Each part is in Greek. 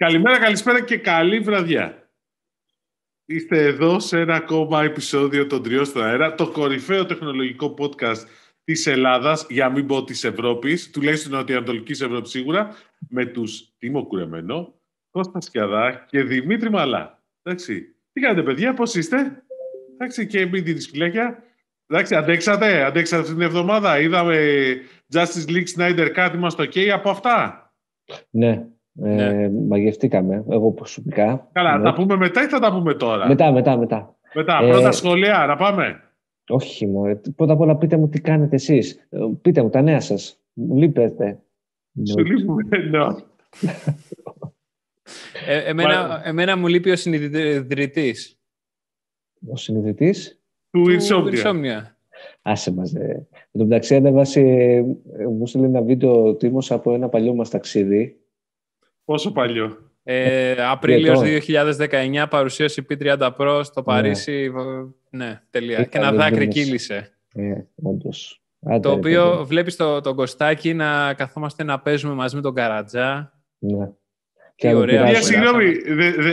Καλημέρα, καλησπέρα και καλή βραδιά. Είστε εδώ σε ένα ακόμα επεισόδιο των Τριών στον Αέρα, το κορυφαίο τεχνολογικό podcast της Ελλάδας, για μην πω της Ευρώπης, τουλάχιστον Νοτιοανατολικής Ευρώπης σίγουρα, με τους Τίμο Κουρεμένο, Κώστας Σκιαδά και Δημήτρη Μαλά. Εντάξει. Τι κάνετε παιδιά, πώς είστε; Εντάξει, και μην τη σκυλέκια. Εντάξει, αντέξατε, αντέξατε αυτήν την εβδομάδα. Είδαμε Justice League Snyder κάτι μας το OK από αυτά. Ναι, ε, ναι. μαγευτήκαμε, εγώ προσωπικά. Καλά, ναι. τα πούμε μετά ή θα τα πούμε τώρα; Μετά, μετά, μετά. Μετά, ε, πρώτα σχολεία, να πάμε; Όχι, μου. Πρώτα απ' όλα πείτε μου τι κάνετε εσείς. Ε, πείτε μου τα νέα σας. Μου λείπετε. Σου λείπουμε, ναι. ε, εμένα, εμένα μου λείπει ο συνειδητής. Ο συνειδητής; Του Insomnia. Άσε μας. Ε. Εν τω μεταξύ ανέβασε, μου στείλε ένα βίντεο τίμος από ένα παλιό μας ταξίδι. Πόσο παλιό; Ε, Απρίλιος 2019 παρουσίαση P30 Pro στο ναι. Παρίσι. Ναι, ναι τελεία. Και ένα δάκρυ κύλησε. Ε, όντως. το οποίο βλέπεις τον το Κωστάκη να καθόμαστε να παίζουμε μαζί με τον Καρατζά. Ναι. Τι ωραία. Μια συγγνώμη,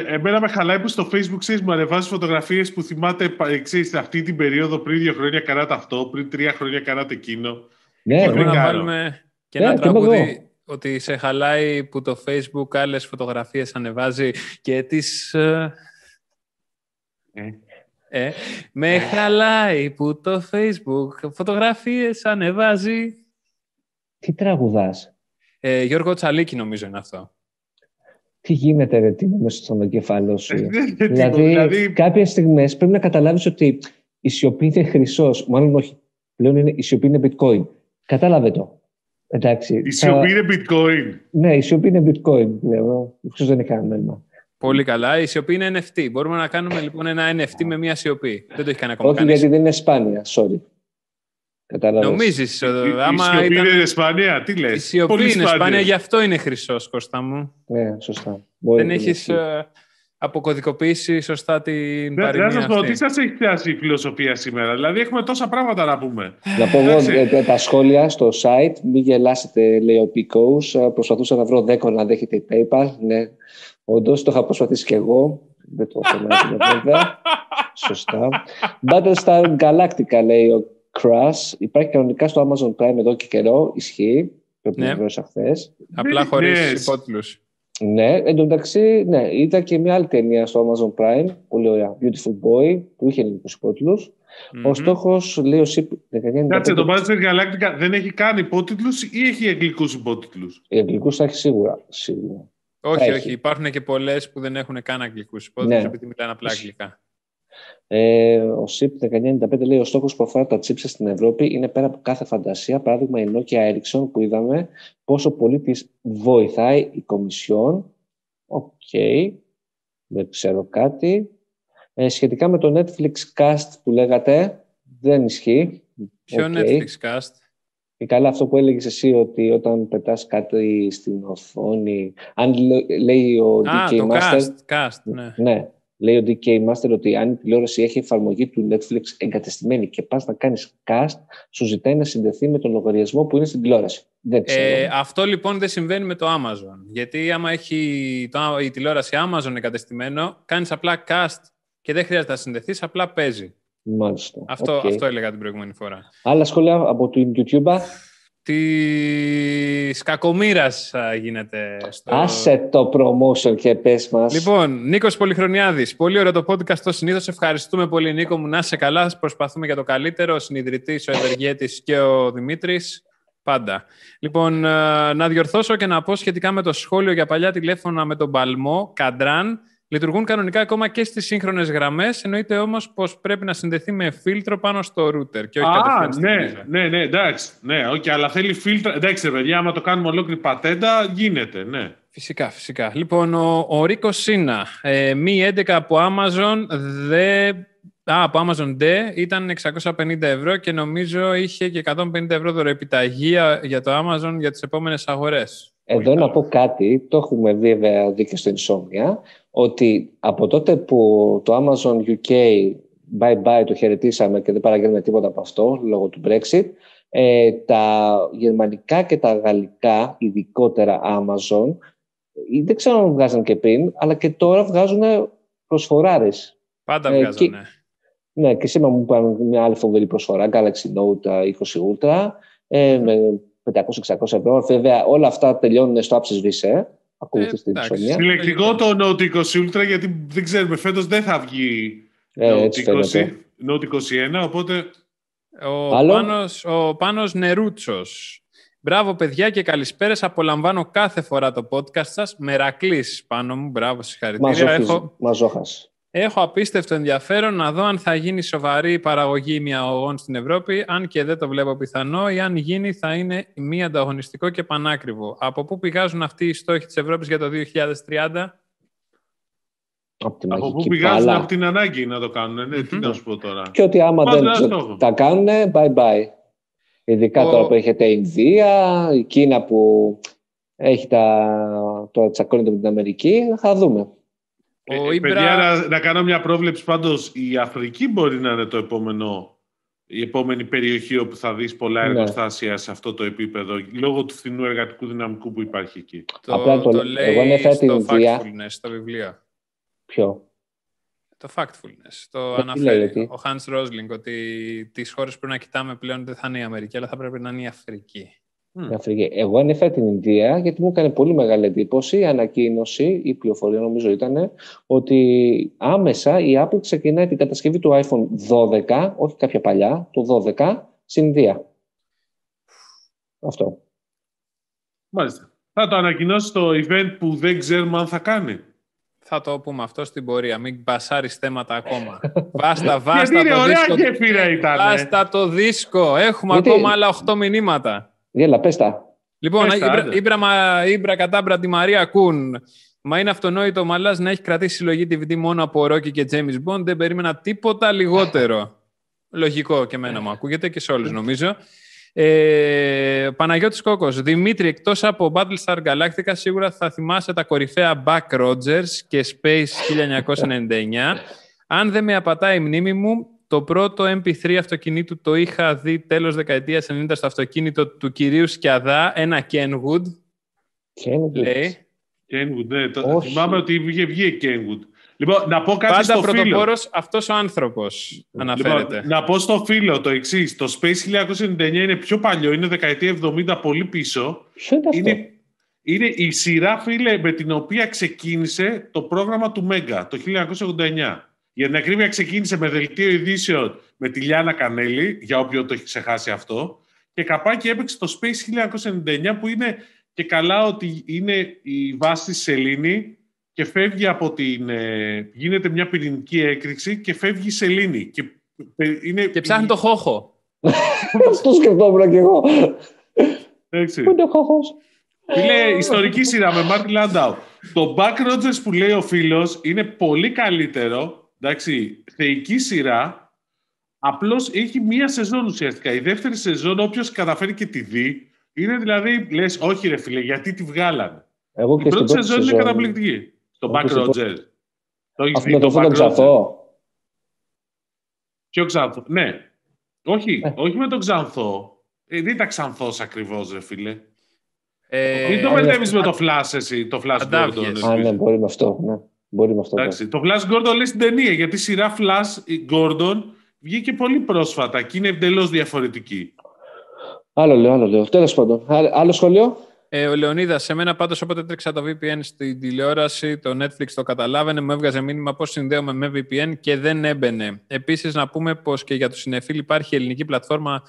εμένα με χαλάει που στο facebook ξέρεις, μου ανεβάζεις φωτογραφίες που θυμάται ξέρεις, αυτή την περίοδο πριν δύο χρόνια κάνατε αυτό, πριν τρία χρόνια κάνατε εκείνο. Ναι, Μπορούμε να βάλουμε και ένα ναι, τραγούδι ότι σε χαλάει που το facebook άλλες φωτογραφίες ανεβάζει και τις... Ε, ε, ε με χαλάει που το facebook φωτογραφίες ανεβάζει. Τι τραγουδάς; Ε, Γιώργο Τσαλίκη νομίζω είναι αυτό τι γίνεται ρε, τι μέσα στο εγκεφάλο σου; δηλαδή, δηλαδή, κάποιες στιγμές πρέπει να καταλάβεις ότι η σιωπή είναι χρυσός. Μάλλον όχι. Πλέον είναι, η σιωπή είναι bitcoin. Κατάλαβε το. Εντάξει, η σιωπή είναι bitcoin. Ναι, η σιωπή είναι bitcoin πλέον. Ίσως δεν είναι κανένα Πολύ καλά. Η σιωπή είναι NFT. Μπορούμε να κάνουμε λοιπόν ένα NFT με μια σιωπή. Δεν το έχει κάνει ακόμα Όχι, γιατί δεν είναι σπάνια. Sorry. Κατάλαβες. Νομίζεις, η, άμα η σιωπή ήταν... είναι Ισπανία, τι λες; Η σιωπή Πολύ είναι Ισπανία, γι' αυτό είναι χρυσός, Κώστα μου. Ναι, σωστά. Μπορεί Δεν έχεις uh, αποκωδικοποιήσει σωστά την ναι, παροιμία Να σας πω, τι σας έχει πιάσει η φιλοσοφία σήμερα; Δηλαδή έχουμε τόσα πράγματα να πούμε. Να πω εγώ ε, τα σχόλια στο site. Μην γελάσετε, λέει ο Πικόους. Ε, προσπαθούσα να βρω δέκο να δέχεται PayPal. Ναι, όντως το είχα προσπαθήσει κι εγώ. Δεν το έχω βέβαια. Σωστά. Battlestar Galactica, λέει ο Crash υπάρχει κανονικά στο Amazon Prime εδώ και καιρό. Ισχύει. Πρέπει ναι. να βρω χθες. Απλά χωρίς υπότιτλους. Ναι, εν τω μεταξύ, ναι, είδα και μια άλλη ταινία στο Amazon Prime, πολύ ωραία, Beautiful Boy, που είχε ελληνικού υπότιτλου. Mm-hmm. Ο στόχος, λέει ο ΣΥΠ. Κάτσε, το Battlestar Galactica δεν έχει καν υπότιτλους ή έχει αγγλικούς υπότιτλους; Οι αγγλικούς θα έχει σίγουρα. σίγουρα. Όχι, όχι. Υπάρχουν και πολλές που δεν έχουν καν αγγλικούς υπότιτλους, ναι. επειδή μιλάνε απλά αγγλικά. Ε, ο SIP 1995 λέει: Ο στόχος που αφορά τα chips στην Ευρώπη είναι πέρα από κάθε φαντασία. Παράδειγμα, η Nokia Ericsson που είδαμε πόσο πολύ της βοηθάει η Κομισιόν. OK. Okay. Δεν ξέρω κάτι. Ε, σχετικά με το Netflix Cast που λέγατε, δεν ισχύει. Ποιο okay. Netflix Cast? Και καλά αυτό που έλεγες εσύ ότι όταν πετάς κάτι στην οθόνη, αν λέει ο ah, DK το Master... Cast, cast, ναι. ναι. Λέει ο DK Master ότι αν η τηλεόραση έχει εφαρμογή του Netflix εγκατεστημένη και πας να κάνεις cast, σου ζητάει να συνδεθεί με τον λογαριασμό που είναι στην τηλεόραση. Δεν ξέρω. Ε, αυτό λοιπόν δεν συμβαίνει με το Amazon. Γιατί άμα έχει το, η τηλεόραση Amazon εγκατεστημένο, κάνεις απλά cast και δεν χρειάζεται να συνδεθείς, απλά παίζει. Μάλιστα. Αυτό, okay. αυτό έλεγα την προηγούμενη φορά. Άλλα σχόλια από το YouTube της κακομήρα γίνεται. Στο... Άσε το promotion και πες μας. Λοιπόν, Νίκος Πολυχρονιάδης. Πολύ ωραίο το podcast. Το συνήθως ευχαριστούμε πολύ, Νίκο μου. Να είσαι καλά. Προσπαθούμε για το καλύτερο. Ο συνειδητής, ο Ευεργέτης και ο Δημήτρης. Πάντα. Λοιπόν, ε, να διορθώσω και να πω σχετικά με το σχόλιο για παλιά τηλέφωνα με τον Παλμό, Καντράν. Λειτουργούν κανονικά ακόμα και στις σύγχρονες γραμμές. Εννοείται όμως πως πρέπει να συνδεθεί με φίλτρο πάνω στο router και όχι Α, ναι, ναι, ναι, εντάξει. Ναι, okay, αλλά θέλει φίλτρο. Εντάξει, παιδιά, άμα το κάνουμε ολόκληρη πατέντα, γίνεται, ναι. Φυσικά, φυσικά. Λοιπόν, ο, ο Ρίκος Σίνα, ε, Mi 11 από Amazon, δε, α, από Amazon D ήταν 650 ευρώ και νομίζω είχε και 150 ευρώ δωρεοπιταγή για το Amazon για τις επόμενες αγορές. Εδώ να πω κάτι, το έχουμε βέβαια δει και στο Insomnia, ότι από τότε που το Amazon UK bye bye το χαιρετήσαμε και δεν παραγγέλνουμε τίποτα από αυτό λόγω του Brexit, ε, τα γερμανικά και τα γαλλικά, ειδικότερα Amazon, δεν ξέρω αν βγάζαν και πριν, αλλά και τώρα βγάζουν προσφοράρες. Πάντα Ε, βγάζανε. και- Ναι, και σήμερα μου είπαν μια άλλη φοβερή προσφορά, Galaxy Note 20 Ultra, ε, με 500-600 ευρώ. Βέβαια, όλα αυτά τελειώνουν στο Apsis Vice, ακολουθεί στην εντάξει. ψωνία. Συλλεκτικό το Note 20 Ultra, γιατί δεν ξέρουμε, φέτος δεν θα βγει Ε, Note έτσι 20, φαίνεται. Note 21, οπότε Ο Άλλο; Πάνος, ο Πάνος Νερούτσος. Μπράβο παιδιά και καλησπέρες. Απολαμβάνω κάθε φορά το podcast σας. Μερακλής πάνω μου. Μπράβο, συγχαρητήρια. Μαζόχης, Έχω, μαζόχας. Έχω απίστευτο ενδιαφέρον να δω αν θα γίνει σοβαρή παραγωγή μιαογών στην Ευρώπη, αν και δεν το βλέπω πιθανό, ή αν γίνει θα είναι μη ανταγωνιστικό και πανάκριβο. Από πού πηγάζουν αυτοί οι στόχοι της Ευρώπης για το 2030? Από την από πού μαγική πηγάζουν μπάλα. από την ανάγκη να το κάνουν. Ναι, τι Μμμ. να σου πω τώρα. Και ότι άμα Πάντα δεν ένα το- στόχο. τα κάνουν, bye bye. Ειδικά Ο- τώρα που έχετε η Ινδία, η Κίνα που έχει τα, το τσακώνεται με την Αμερική, θα δούμε. Ο Ε, Ήμπρα- Παιδιά, να, να κάνω μια πρόβλεψη πάντως. Η Αφρική μπορεί να είναι το επόμενο, η επόμενη περιοχή όπου θα δεις πολλά Ναι. εργοστάσια σε αυτό το επίπεδο, λόγω του φθηνού εργατικού δυναμικού που υπάρχει εκεί. Το, Απλά το- το εγώ λέει ανέφερα την στο Ινδία. Factfulness, στο βιβλίο. Ποιο; Το factfulness. Το Ε, τι αναφέρει λέει, τι; ο Hans Rosling ότι τις χώρες που να κοιτάμε πλέον δεν θα είναι η Αμερική, αλλά θα πρέπει να είναι η Αφρική. Η Αφρική. Εγώ ανέφερα την Ινδία γιατί μου έκανε πολύ μεγάλη εντύπωση η ανακοίνωση, η πληροφορία νομίζω ήταν, ότι άμεσα η Apple ξεκινάει την κατασκευή του iPhone 12, όχι κάποια παλιά, το 12, στην Ινδία. Αυτό. Μάλιστα. Θα το ανακοινώσει στο event που δεν ξέρουμε αν θα κάνει. Θα το πούμε αυτό στην πορεία. Μην μπασάρεις θέματα ακόμα. βάστα, βάστα Γιατί είναι το ωραία δίσκο. γέφυρα ήταν. Βάστα το δίσκο. Έχουμε Γιατί- ακόμα άλλα 8 μηνύματα. Γέλα, πες τα. Λοιπόν, Πες τα, Ήμπρα, άντε. Ήμπρα, μα- Ήμπρα κατάμπρα τη Μαρία Κούν. Μα είναι αυτονόητο ο Μαλάς να έχει κρατήσει συλλογή DVD μόνο από Ρόκι και James Bond. Δεν περίμενα τίποτα λιγότερο. Λογικό και εμένα μου ακούγεται και σε όλους νομίζω. Ε, Παναγιώτης Κόκος. Δημήτρη, εκτός από Battlestar Galactica, σίγουρα θα θυμάσαι τα κορυφαία Buck Rogers και Space 1999. Αν δεν με απατάει η μνήμη μου, το πρώτο MP3 αυτοκινήτου το είχα δει τέλος δεκαετίας 90 στο αυτοκίνητο του κυρίου Σκιαδά, ένα Kenwood, Και είναι λέει. Kenwood, ναι. Το, Όχι. θυμάμαι ότι είχε βγει Kenwood. Λοιπόν, να πω κάτι Πάντα στο φίλο. πρωτοπόρος αυτός ο άνθρωπος αναφέρεται. Λοιπόν, να πω στο φίλο το εξής. Το Space 1999 είναι πιο παλιό, είναι δεκαετία 70 πολύ πίσω. Ποιο είναι αυτό; Είναι, είναι η σειρά, φίλε, με την οποία ξεκίνησε το πρόγραμμα του Μέγκα το 1989. Για την ακρίβεια ξεκίνησε με δελτίο ειδήσεων με τη Λιάνα Κανέλη, για όποιον το έχει ξεχάσει αυτό. Και καπάκι έπαιξε το Space 1999 που είναι και καλά ότι είναι η βάση της σελήνη και φεύγει από την... ε, γίνεται μια πυρηνική έκρηξη και φεύγει η σελήνη. Και, ε, είναι, Και ψάχνει το χώχο. Αυτό σκεφτόμουν και εγώ. Έτσι. Πού είναι ο χώχος; Είναι ιστορική σειρά με Μάρτιν Λάνταου. Το Back Rogers που λέει ο φίλος είναι πολύ καλύτερο. Εντάξει, θεϊκή σειρά. Απλώς έχει μία σεζόν ουσιαστικά. Η δεύτερη σεζόν, όποιος καταφέρει και τη δει, είναι δηλαδή, λες, όχι ρε φίλε, γιατί τη βγάλανε. Εγώ Η και στην πρώτη πρώτη σεζόν είναι σεζόν. καταπληκτική. Το Όχι, Back στην Rogers. Το έχεις Αυτό δει με το τον Φώτο Back Rogers. Ξανθό. Ποιο Ξανθό. Ναι. Όχι, Ε. όχι με τον Ξανθό. Ε, δεν ήταν Ξανθό ακριβώς, ρε φίλε. Ε, Μην το ε, μπερδεύει με το Flash, εσύ. Το Flash Αντάβιες. Gordon. Α, ναι, μπορεί με αυτό. Ναι. Μπορεί με αυτό. ναι. Εντάξει, το Flash Gordon λέει στην ταινία, γιατί η σειρά Flash Gordon βγήκε πολύ πρόσφατα και είναι εντελώς διαφορετική. Άλλο λέω, άλλο λέω. Τέλος πάντων. Άλλο- Άλλο σχόλιο; Ε, ο Λεωνίδας, σε μένα πάντως όποτε τρέξα το VPN στην τηλεόραση, το Netflix το καταλάβαινε, μου έβγαζε μήνυμα πώς συνδέομαι με VPN και δεν έμπαινε. Επίσης, να πούμε πως και για τους συνεφίλ υπάρχει ελληνική πλατφόρμα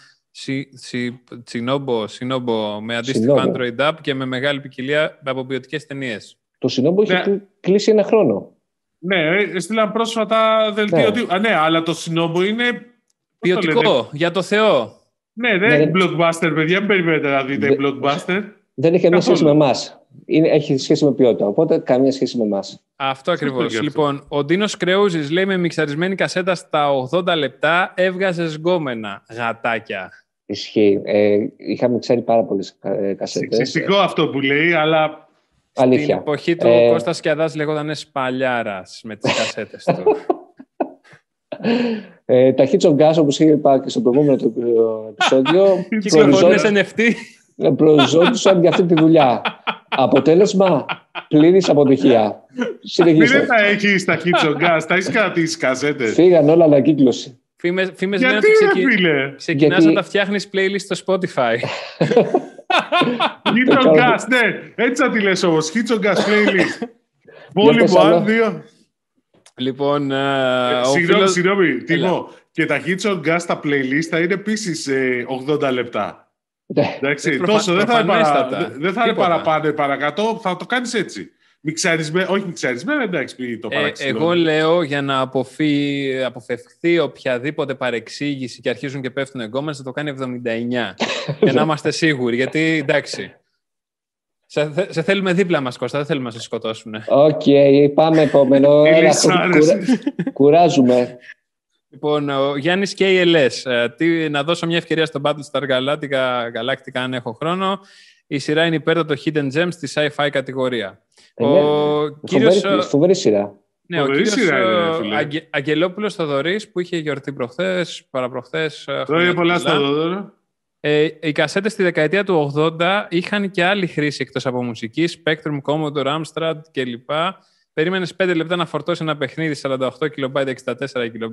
Τσινόμπο, Σινόμπο, με αντίστοιχο Sinobo. Android app και με μεγάλη ποικιλία από ποιοτικές ταινίες. Το Σινόμπο έχει Ναι. κλει- κλείσει ένα χρόνο. Ναι, ε, έστειλαν πρόσφατα δελτίο. Ναι. ότι- Α, ναι, αλλά το Sinobo είναι. πώς το λένε; Ποιοτικό, για το Θεό. Ναι, δεν Ναι, είναι δεν- blockbuster, παιδιά. Μην περιμένετε να δείτε Δεν- blockbuster. Δεν έχει καμία Καθόλου. σχέση με εμάς. Έχει σχέση με ποιότητα. Οπότε καμία σχέση με εμάς. Αυτό ακριβώς. και αυτό. Λοιπόν, ο Ντίνος Κρεούζης λέει με μιξαρισμένη κασέτα στα 80 λεπτά έβγαζε γκόμενα. Γατάκια. Ισχύει. Ε, είχαμε ξέρει πάρα πολλές κασέτες. Σεξιστικό αυτό που λέει, αλλά Στην Αλήθεια. εποχή του Ε, ο Κώστας Σκιαδάς λεγόταν Σπαλιάρας με τις κασέτες του. Ε, τα Hits of Gas, όπως είχε πάει και στο προηγούμενο το, ε, επεισόδιο, Κυκλοφορούν προοριζόταν- σε NFT. προζώντουσαν για αυτή τη δουλειά. Αποτέλεσμα, πλήρης αποτυχία. Συνεχίστε. Δεν τα έχεις τα Kitchen τα έχεις κρατήσει κασέτες. Φύγαν όλα ανακύκλωση. Φήμες, φήμες λένε Γιατί ότι ρε ξεκι... φίλε; ξεκινάς Γιατί- να τα φτιάχνεις playlist στο Spotify. Kitchen κάνω. Gas, ναι. Έτσι θα τη λες όμως. Kitchen Gas playlist. Πόλη πες μου, άλλο. αν δύο. λοιπόν, ε, ο Συγγνώμη, φίλος... συγγνώμη, Έλα. Τίμω. Και τα Kitchen Gas τα playlist θα είναι επίσης 80 λεπτά. Ναι. Εντάξει, Προφα- τόσο δεν θα, είναι παρα... προφανέστατα. δεν θα είναι Τίποτα. παραπάνω ή παρακάτω, θα το κάνεις έτσι. Μιξαρισμένα, όχι μιξαρισμένα, εντάξει, πει το Ε, παραξενό. εγώ λέω για να αποφύ... αποφευχθεί οποιαδήποτε παρεξήγηση και αρχίζουν και πέφτουν εγκόμενες θα το κάνει 79. για να είμαστε σίγουροι. Γιατί εντάξει. Σε, θε- σε θέλουμε δίπλα μας Κώστα, δεν θέλουμε να σε σκοτώσουν. Οκ, πάμε επόμενο. Οι Έλα, λυσάρες. κουρα- κουράζουμε. Λοιπόν, ο Γιάννης KLS. ε, τι, να δώσω μια ευκαιρία στο Battlestar Galactica, Galactica αν έχω χρόνο. Η σειρά είναι υπέρτατο Hidden Gems στη sci-fi κατηγορία. Ε, ο ναι. κύριος, Φοβερή, φοβερή σειρά. ναι, ο Φοβερή κύριος σειρά είναι, ρε ε, φίλε. Αγγε- Αγγελόπουλος Θοδωρής που είχε γιορτή προχθές, παραπροχθές. ε, Τώρα χρόνια είναι πολλά πολλά. στα δώδωνα. Ε, οι κασέτες στη δεκαετία του 80 είχαν και άλλη χρήση εκτός από μουσική, Spectrum, Commodore, Amstrad κλπ. Περίμενες 5 λεπτά να φορτώσει ένα παιχνίδι 48 KB, 64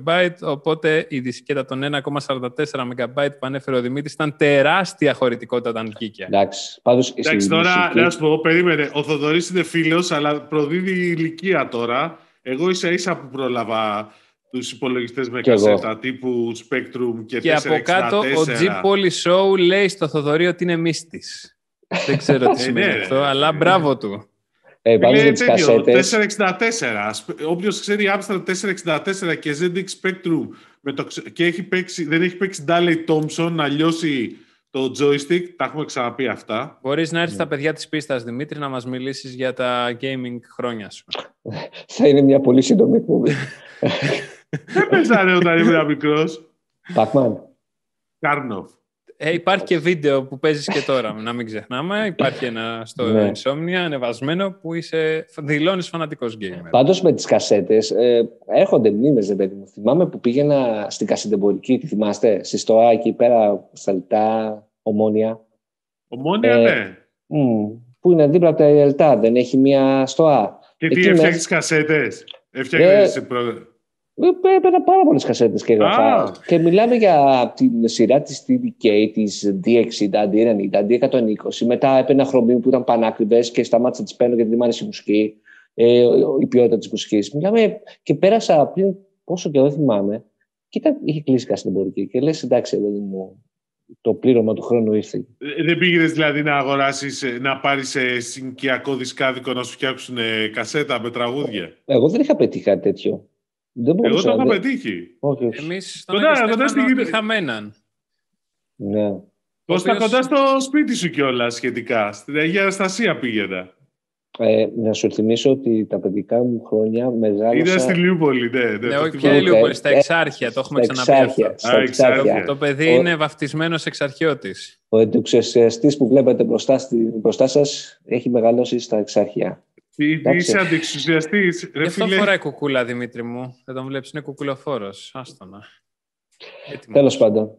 KB, οπότε η δισκέτα των 1,44 MB που ανέφερε ο Δημήτρης ήταν τεράστια χωρητικότητα όταν βγήκε. Εντάξει, πάντως η Εντάξει, τώρα μουσική- να σου πω, περίμενε. Ο Θοδωρής είναι φίλος, αλλά προδίδει ηλικία τώρα. Εγώ ίσα ίσα που πρόλαβα τους υπολογιστές με Κι εγώ. κασέτα τύπου Spectrum και, Και από κάτω ο 464. G Poly Show λέει στο Θοδωρή ότι είναι μύστης. Δεν ξέρω τι Ε, σημαίνει ναι, αυτό, ρε. αλλά μπράβο του. Ε, πάντως Είναι με τις τέτοιο, κασέτες, 464. Όποιος ξέρει Amstrad 464 και ZX Spectrum με το, ξε- και έχει παίξει, δεν έχει παίξει Daley Thompson να λιώσει το joystick, τα έχουμε ξαναπεί αυτά. Μπορείς να Ναι. έρθεις στα παιδιά της πίστας, Δημήτρη, να μας μιλήσεις για τα gaming χρόνια σου. θα είναι μια πολύ σύντομη εκπομπή. Δεν παίζανε όταν ήμουν μικρός. Pac-Man. Κάρνοφ. Ε, υπάρχει και βίντεο που παίζεις και τώρα, να μην ξεχνάμε. Υπάρχει ένα στο Ναι. Insomnia ανεβασμένο που είσαι, δηλώνεις φανατικός gamer. Πάντως με τις κασέτες ε, έρχονται μνήμες, ρε παιδί μου. Θυμάμαι που πήγαινα στην κασετεμπορική, τη θυμάστε, στη ΣΤΟΑ εκεί πέρα, στα λιτά, ομόνια. Ομόνια, Ε, ναι. Μμ, που είναι δίπλα από τα ΕΛΤΑ, δεν έχει μια ΣΤΟΑ. Και τι εκεί έφτιαξες μέσα- κασέτες; Έφτιαξε. Ε, σε προ- Ε, Έπαιρνα πάρα πολλές κασέτες και έγραφα. Α. Και μιλάμε για την σειρά της TDK, της D60, D90, D120. Μετά έπαιρνα χρωμίου που ήταν πανάκριβες και σταμάτησα να τις παίρνω γιατί δεν μ' άρεσε η μουσική, ε, η ποιότητα της μουσικής. Μιλάμε και πέρασα πριν πόσο καιρό δεν θυμάμαι. Και ήταν, είχε κλείσει κάτι στην εμπορική. Και λες, εντάξει, παιδί μου, το πλήρωμα του χρόνου ήρθε. Ε, Δεν πήγες δηλαδή να αγοράσεις, να πάρεις συνοικιακό δισκάδικο να σου φτιάξουν ε, κασέτα με τραγούδια; Εγώ δεν είχα πετύχει κάτι τέτοιο. Δεν Εγώ μπορούσα. το είχα δεν- πετύχει. Όχι, όχι. Εμείς στον Κοντά, Άγιο κοντά Στέφανο στη- είχαμε έναν. Ναι. Κώστα οποίος- κοντά στο σπίτι σου κιόλας σχετικά. Στην Αγία Αναστασία πήγαινα. Ε, να σου θυμίσω ότι τα παιδικά μου χρόνια μεγάλωσα... Ήταν στη Λιούπολη, ναι. ναι, Ναι, το όχι θυμάμαι. ποια Ε, Ηλιούπολη, στα ε, εξάρχεια, το έχουμε στα ξαναπεί εξάρχεια, αυτό. στα Α, εξάρχεια. εξάρχεια. Το παιδί Ο- είναι βαφτισμένος εξαρχιώτης. Ο εντοξιαστής που βλέπετε μπροστά, στη, μπροστά σας έχει μεγαλώσει στα εξάρχεια. Τι, τι Εντάξει. είσαι αντιεξουσιαστή. Γι' αυτό φοράει κουκούλα, Δημήτρη μου. Δεν τον βλέπεις, είναι κουκουλοφόρος. Άστονα. Έτοιμος. Τέλος πάντων.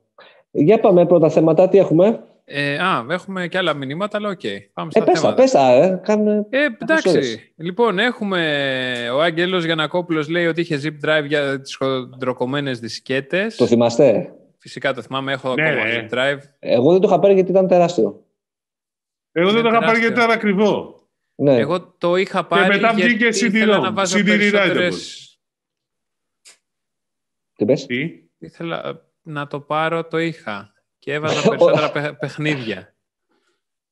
Για πάμε πρώτα θέματα. Τι έχουμε; Ε, α, έχουμε και άλλα μηνύματα, αλλά οκ. Πάμε Ε, στα πες τα, θέματα. πες τα. Ε, κάνουμε... Ε, εντάξει. ώρες. Λοιπόν, έχουμε... Ο Άγγελος Γιαννακόπουλος λέει ότι είχε zip drive για τις χοντροκομμένες δισκέτες. Το θυμάστε; Φυσικά το θυμάμαι, έχω Ναι, ακόμα ρε. zip drive. Εγώ δεν το είχα πάρει γιατί ήταν τεράστιο. Εγώ δεν Είναι το είχα πάρει τεράστιο. γιατί ήταν ακριβό. Ναι. Εγώ το είχα πάρει μετά βγήκε γιατί CD-ROM, ήθελα να βάζω CD περισσότερες... Τι πες; Τι; Ήθελα ε, να το πάρω, το είχα. Και έβαζα περισσότερα παιχ- παιχνίδια.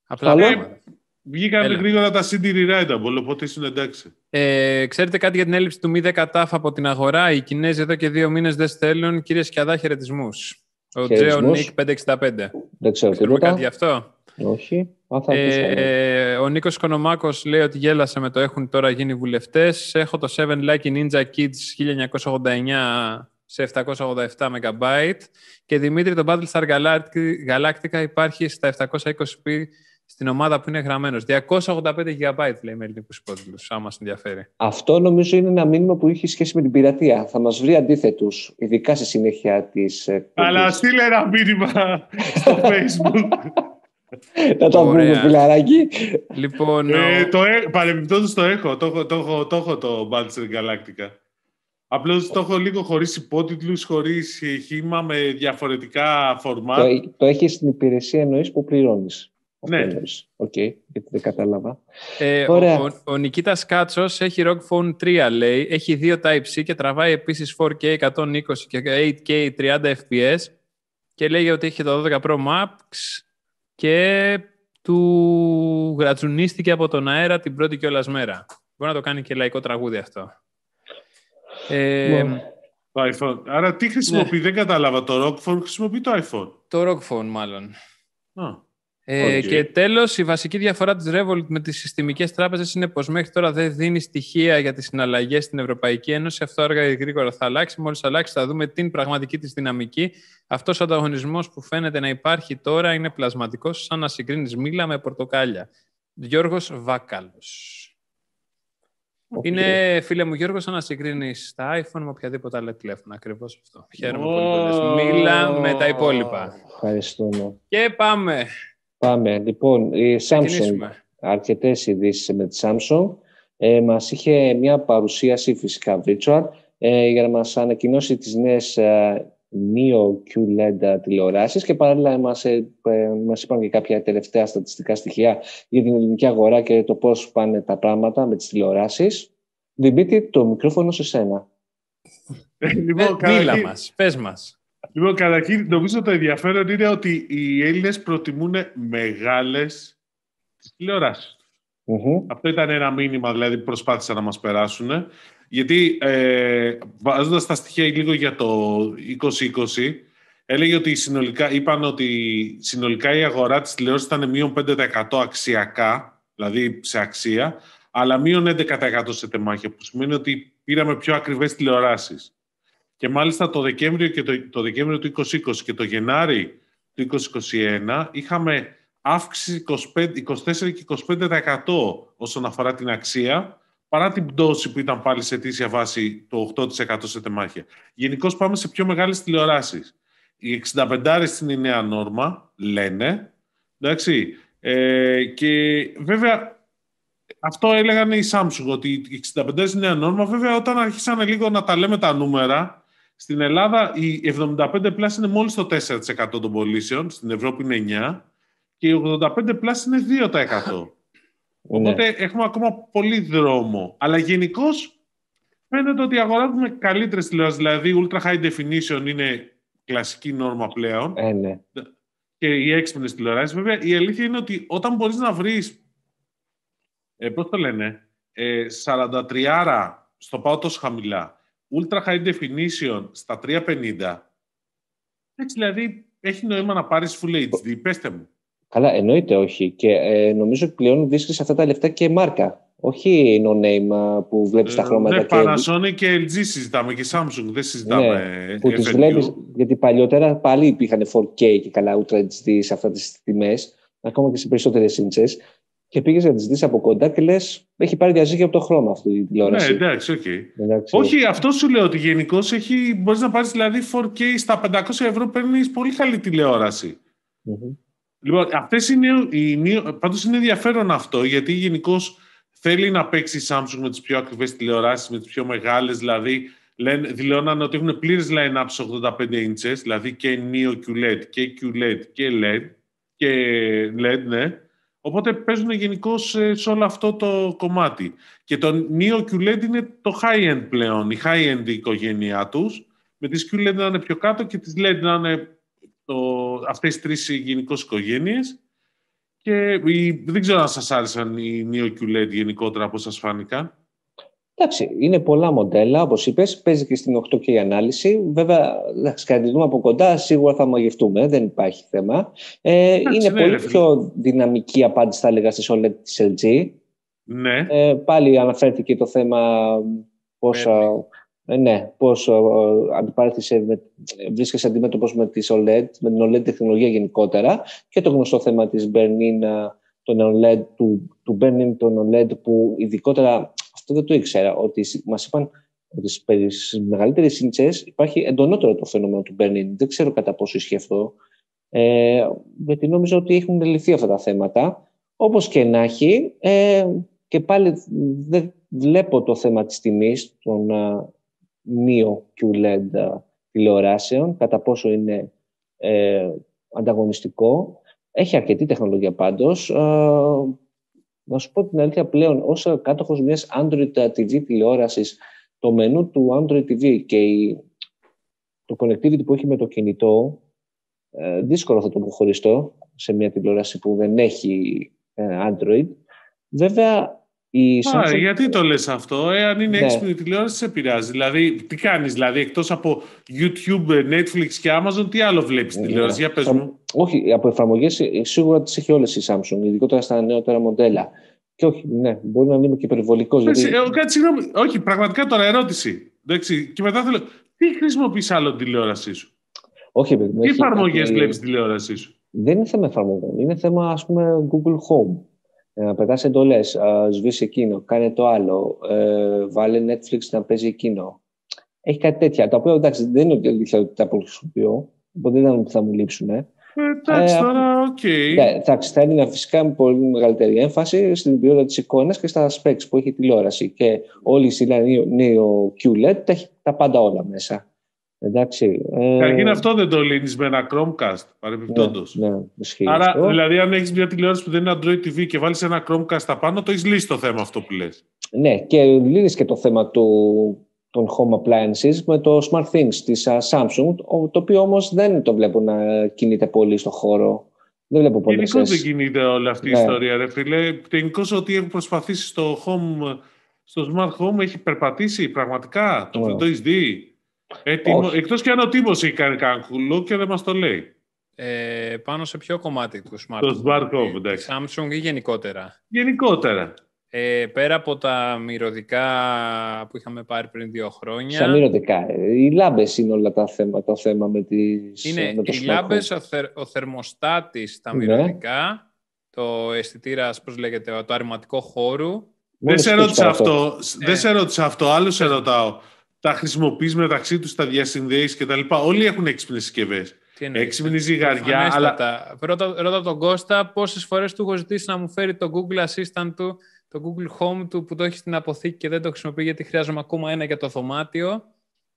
Απλά Καλό. πράγματα. Βγήκαν Έλα. γρήγορα τα CD rewritable, οπότε ήσουν εντάξει. Ε, ξέρετε κάτι για την έλλειψη του μη 10 τάφ από την αγορά; Οι Κινέζοι εδώ και δύο μήνες δεν στέλνουν. Κύριε Σκιαδά, χαιρετισμούς. Ο Τζέο Χαιρετισμούς. Νίκ 565. Δεν ξέρω Ξέρουμε τίποτα. κάτι γι' αυτό; Όχι. Α, θα ακούσω. Ε, ο Νίκος Κονομάκο λέει ότι γέλασε με το έχουν τώρα γίνει βουλευτές. Έχω το 7 Lucky Ninja Kids 1989 σε 787 MB. Και Δημήτρη, το Battlestar Galactic- Galactica υπάρχει στα 720p στην ομάδα που είναι γραμμένος. 285 GB λέει με ελληνικού υπότιτλου, άμα σας ενδιαφέρει. Αυτό νομίζω είναι ένα μήνυμα που έχει σχέση με την πειρατεία. Θα μας βρει αντίθετους, ειδικά στη συνέχεια της... εκπομπής. Αλλά στείλε ένα μήνυμα στο facebook. Να το Ωραία. πούμε, φιλαράκι. Λοιπόν, Ε, ο- το, ε, παρεμπιπτόντως το έχω. Το, έχω- το, έχω- το έχω το Battlestar Galactica. Απλώς το έχω λίγο χωρίς υπότιτλους, χωρίς σχήμα, με διαφορετικά φορμάτ. Το, το έχεις στην υπηρεσία εννοείς που πληρώνεις. Ναι. Οκ, γιατί δεν κατάλαβα. Ε, ο, Ωραία. ο, ο Νικήτας Κάτσος έχει ROG Phone 3, λέει. Έχει δύο Type-C και τραβάει επίσης 4K 120 και 8K 30 FPS και λέει ότι έχει το 12 Pro Max και του γρατσουνίστηκε από τον αέρα την πρώτη κιόλας μέρα. Μπορεί να το κάνει και λαϊκό τραγούδι αυτό. Ε, Ναι. Το iPhone. Άρα τι χρησιμοποιεί, δεν κατάλαβα. Το Rockford χρησιμοποιεί το iPhone. το ROG Phone μάλλον. Α, Ε, Οκ. Και τέλος, η βασική διαφορά της Revolut με τις συστημικές τράπεζες είναι πως μέχρι τώρα δεν δίνει στοιχεία για τις συναλλαγές στην Ευρωπαϊκή Ένωση. Αυτό αργά ή γρήγορα θα αλλάξει. Μόλις αλλάξει θα δούμε την πραγματική της δυναμική. Αυτός ο ανταγωνισμός που φαίνεται να υπάρχει τώρα είναι πλασματικός σαν να συγκρίνεις μήλα με πορτοκάλια. Γιώργος Βάκαλος. Οκ. Είναι, φίλε μου, Γιώργος, σαν να συγκρίνεις τα iPhone με οποιαδήποτε άλλα τηλέφωνα. Ακριβώς αυτό. Χαίρομαι πολύ που λες. Ω. Μήλα με τα υπόλοιπα. Ευχαριστούμε. Και πάμε. Πάμε. Λοιπόν, η Samsung, Ξεκινήσουμε. αρκετές ειδήσεις με τη Samsung. Ε, μας είχε μια παρουσίαση φυσικά virtual ε, για να μας ανακοινώσει τις νέες ε, Neo QLED τηλεοράσεις και παράλληλα μας, ε, ε, μας είπαν και κάποια τελευταία στατιστικά στοιχεία για την ελληνική αγορά και το πώς πάνε τα πράγματα με τις τηλεοράσεις. Δημήτρη, το μικρόφωνο σε σένα. Ε, Ε, λοιπόν, Μίλα καταρχήν- μας, πες μας. Λοιπόν, καταρχήν, νομίζω το ενδιαφέρον είναι ότι οι Έλληνες προτιμούν μεγάλες τηλεοράσεις. Μμμ. Αυτό ήταν ένα μήνυμα, δηλαδή, που προσπάθησαν να μας περάσουν. Γιατί, ε, βάζοντας τα στοιχεία λίγο για το 2020, έλεγε ότι συνολικά, είπαν ότι συνολικά η αγορά της τηλεόρασης ήταν μείον 5% αξιακά, δηλαδή σε αξία, αλλά μείον 11% σε τεμάχια, που σημαίνει ότι πήραμε πιο ακριβές τηλεοράσεις. Και μάλιστα το Δεκέμβριο, και το, το Δεκέμβριο του 2020 και το Γενάρη του 2021 είχαμε αύξηση 25, 24 και 25% όσον αφορά την αξία, παρά την πτώση που ήταν πάλι σε αιτήσια βάση το 8% σε τεμάχια. Γενικώς πάμε σε πιο μεγάλες τηλεοράσεις. Οι 65 είναι η νέα νόρμα, λένε. Εντάξει. Ε, και βέβαια αυτό έλεγαν οι Samsung, ότι οι 65 είναι η νέα νόρμα. Βέβαια όταν αρχίσανε λίγο να τα λέμε τα νούμερα, στην Ελλάδα η 75 plus είναι μόλις το 4% των πωλήσεων, στην Ευρώπη είναι 9% και η 85 plus είναι 2%. Οπότε έχουμε ακόμα πολύ δρόμο. Αλλά γενικώ φαίνεται ότι αγοράζουμε καλύτερες τηλεοράσεις. Δηλαδή, Ultra High Definition είναι κλασική νόρμα πλέον Ε, ναι. και οι έξυπνες τηλεοράσεις. Βέβαια, η αλήθεια είναι ότι όταν μπορείς να βρεις. Ε, Πώς το λένε, ε, 43 στο πάω τόσο χαμηλά, Ultra High Definition στα 350. Έτσι, δηλαδή, έχει νόημα να πάρεις Full HD. Πέστε μου. Καλά, εννοείται όχι. Και ε, νομίζω ότι πλέον βρίσκεις αυτά τα λεφτά και μάρκα. Όχι no name α, που βλέπεις τα Ε, χρώματα. Ναι, και... Panasonic και LG συζητάμε και Samsung. Δεν συζητάμε Ναι, που τις FNU. βλέπεις, γιατί παλιότερα πάλι υπήρχαν 4K και καλά Ultra HD σε αυτές τις τιμές, ακόμα και σε περισσότερες ίντσες, και πήγαινες να τις δεις από κοντά και λες, έχει πάρει διαζύγιο από το χρώμα αυτή η Ναι, τηλεόραση. εντάξει, οκ. Εντάξει. Όχι, αυτό σου λέω ότι γενικώς μπορείς να πάρεις δηλαδή 4K στα 500 ευρώ παίρνεις πολύ καλή τηλεόραση. Μμμ. Λοιπόν, αυτές είναι, οι, νέο- πάντως είναι ενδιαφέρον αυτό, γιατί γενικώς θέλει να παίξει η Samsung με τις πιο ακριβές τηλεοράσεις, με τις πιο μεγάλες, δηλαδή λένε, δηλώνανε ότι έχουν πλήρες line-up σε 85 inches, δηλαδή και Neo QLED και QLED και LED, και LED, ναι. Οπότε παίζουν γενικώ σε όλο αυτό το κομμάτι. Και το Neo QLED είναι το high-end πλέον, η high-end οικογένειά τους, με τις QLED να είναι πιο κάτω και τις LED να είναι το, αυτές οι τρεις γενικώς οικογένειες. Και η, δεν ξέρω αν σας άρεσαν οι Neo QLED γενικότερα, πώς σας φάνηκαν. Εντάξει, είναι πολλά μοντέλα, όπως είπες, παίζει και στην 8K ανάλυση. Βέβαια, εντάξει, κατά τη δούμε από κοντά, σίγουρα θα μαγευτούμε, δεν υπάρχει θέμα. Ε, Εντάξει, είναι ναι, πολύ ρε φίλε. πιο δυναμική απάντηση, θα έλεγα, στις OLED της LG. Ναι. Ε, πάλι αναφέρθηκε το θέμα πόσα, ε, ναι, πώς ε, αντιπάρθησε με, βρίσκεσαι αντιμέτωπος με, τις OLED, με την OLED τεχνολογία γενικότερα και το γνωστό θέμα της Bernin, ε, των OLED, του, του Bernin των OLED που ειδικότερα, αυτό δεν το ήξερα, ότι σ- μας είπαν ότι στις περι- στις μεγαλύτερες σύντσες υπάρχει εντονότερο το φαινόμενο του Bernin. Δεν ξέρω κατά πόσο ισχύει αυτό. Ε, γιατί νομίζω ότι έχουν λυθεί αυτά τα θέματα. Όπως και να έχει, ε, και πάλι δεν βλέπω το θέμα της τιμής των uh, Neo QLED τηλεοράσεων, κατά πόσο είναι ε, ανταγωνιστικό. Έχει αρκετή τεχνολογία πάντως. Να σου πω την αλήθεια πλέον, ως κάτοχος μιας Android TV τηλεόρασης, το μενού του Android TV και η, το connectivity που έχει με το κινητό, ε, δύσκολο θα το προχωριστώ σε μια τηλεόραση που δεν έχει ε, Android. Βέβαια, η Samsung... γιατί το λες αυτό, εάν είναι ναι. έξυπνη τηλεόραση, σε επηρεάζει. Δηλαδή, τι κάνεις, δηλαδή, εκτός από YouTube, Netflix και Amazon, τι άλλο βλέπεις ναι. τηλεόραση, για πες μου. Όχι, από εφαρμογές ε, σίγουρα τις έχει όλες η Samsung, ειδικότερα στα νεότερα μοντέλα. Και όχι, ναι, μπορεί να είμαι και υπερβολικός. Γιατί... Ε, κάτι συγγνώμη, όχι, πραγματικά τώρα ερώτηση. Εντάξει, και μετά θέλω, τι χρησιμοποιείς άλλο τηλεόρασή σου; Όχι, παιδί, Τι εφαρμογές κάτι... βλέπεις τηλεόρασή σου; Δεν είναι θέμα εφαρμογών. Είναι θέμα, ας πούμε, Google Home. Ε, να πετάς εντολές, σβήσεις εκείνο, κάνε το άλλο, ε, βάλε Netflix να παίζει εκείνο. Έχει κάτι τέτοια, τα οποία εντάξει δεν είναι ότι αλήθεια ότι τα χρησιμοποιώ, οπότε δεν είναι θα μου λείψουν. Ε, εντάξει, τώρα, OK. Okay. Ναι, εντάξει, θα έδινα φυσικά με πολύ μεγαλύτερη έμφαση στην ποιότητα της εικόνας και στα specs που έχει η τηλεόραση. Και όλη η σειρά νέο QLED τα έχει τα πάντα όλα μέσα. Εντάξει. Ε... Καταρχήν αυτό δεν το λύνεις με ένα Chromecast, παρεμπιπτόντως. Ναι, ναι, Άρα, αυτό. δηλαδή, αν έχεις μια τηλεόραση που δεν είναι Android TV και βάλεις ένα Chromecast απάνω, το έχεις λύσει το θέμα αυτό που λες. Ναι, και λύνεις και το θέμα του, των home appliances με το Smart Things της Samsung, το οποίο όμως δεν το βλέπω να κινείται πολύ στο χώρο. Δεν βλέπω πολύ. Γενικώς δεν κινείται όλη αυτή ναι. η ιστορία, ρε φίλε. Γενικώς ότι έχουν προσπαθήσει στο home, στο smart home έχει περπατήσει πραγματικά. Το, oh. το έχει δει. Ε, εκτός και αν ο Τίμος έχει κάνει κανένα και δεν μας το λέει. Ε, πάνω σε ποιο κομμάτι του Smart Το Smart Home, εντάξει. Samsung ή γενικότερα; Γενικότερα. Ε, πέρα από τα μυρωδικά που είχαμε πάρει πριν δύο χρόνια. Στα μυρωδικά. Οι λάμπες είναι όλα τα θέματα, το θέμα με, τις, είναι με το Οι λάμπες, ο, θερ, ο θερμοστάτης, τα ναι. μυρωδικά, το αισθητήρας, πώς λέγεται, το αρηματικό χώρου. Δεν σε ρώτησα αυτό. Δεν ε. σε ρώτησα αυτό. Άλλο σε ρωτάω τα χρησιμοποιείς μεταξύ τους, τα διασυνδέεις κτλ. Όλοι έχουν έξυπνες συσκευές. Έξυπνη ζυγαριά. Αλλά... Ρώτα, ρώτα τον Κώστα πόσες φορές του έχω ζητήσει να μου φέρει το Google Assistant του, το Google Home του που το έχει στην αποθήκη και δεν το χρησιμοποιεί γιατί χρειάζομαι ακόμα ένα για το δωμάτιο.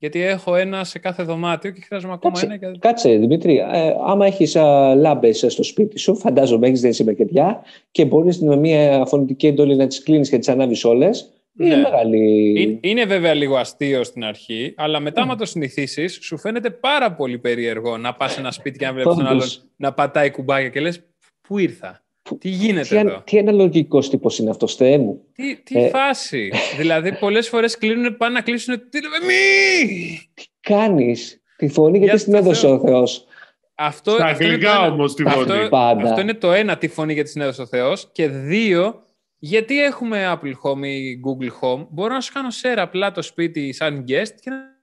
Γιατί έχω ένα σε κάθε δωμάτιο και χρειάζομαι ακόμα κάτσε, ένα. Για... Κάτσε, Δημήτρη. Ε, άμα έχεις λάμπες στο σπίτι σου, φαντάζομαι έχεις δεν με κεριά και μπορείς με μια φωνητική εντόλη να τις κλείνεις και τις ανάβεις όλες. Είναι, ναι. μεγάλη... είναι, βέβαια λίγο αστείο στην αρχή, αλλά μετά, άμα το συνηθίσεις, σου φαίνεται πάρα πολύ περίεργο να πας σε ένα σπίτι και να βλέπεις τον άλλον να πατάει κουμπάκια και λες: Πού ήρθα, τι γίνεται τι, εδώ; Τι αναλογικός τύπος είναι αυτός, Θεέ μου; Τι, τι ε... φάση; δηλαδή, πολλές φορές κλείνουν, πάνε να κλείσουν. Τι λέμε, μη! Τι κάνεις; Τη φωνή γιατί την έδωσε ο Θεός; Αυτό, Στα αγγλικά όμως τη φωνή. Αυτό, αυτό είναι το ένα, τη φωνή γιατί την έδωσε ο Θεός. Και δύο, γιατί έχουμε Apple Home ή Google Home, μπορώ να σου κάνω share απλά το σπίτι σαν guest και να...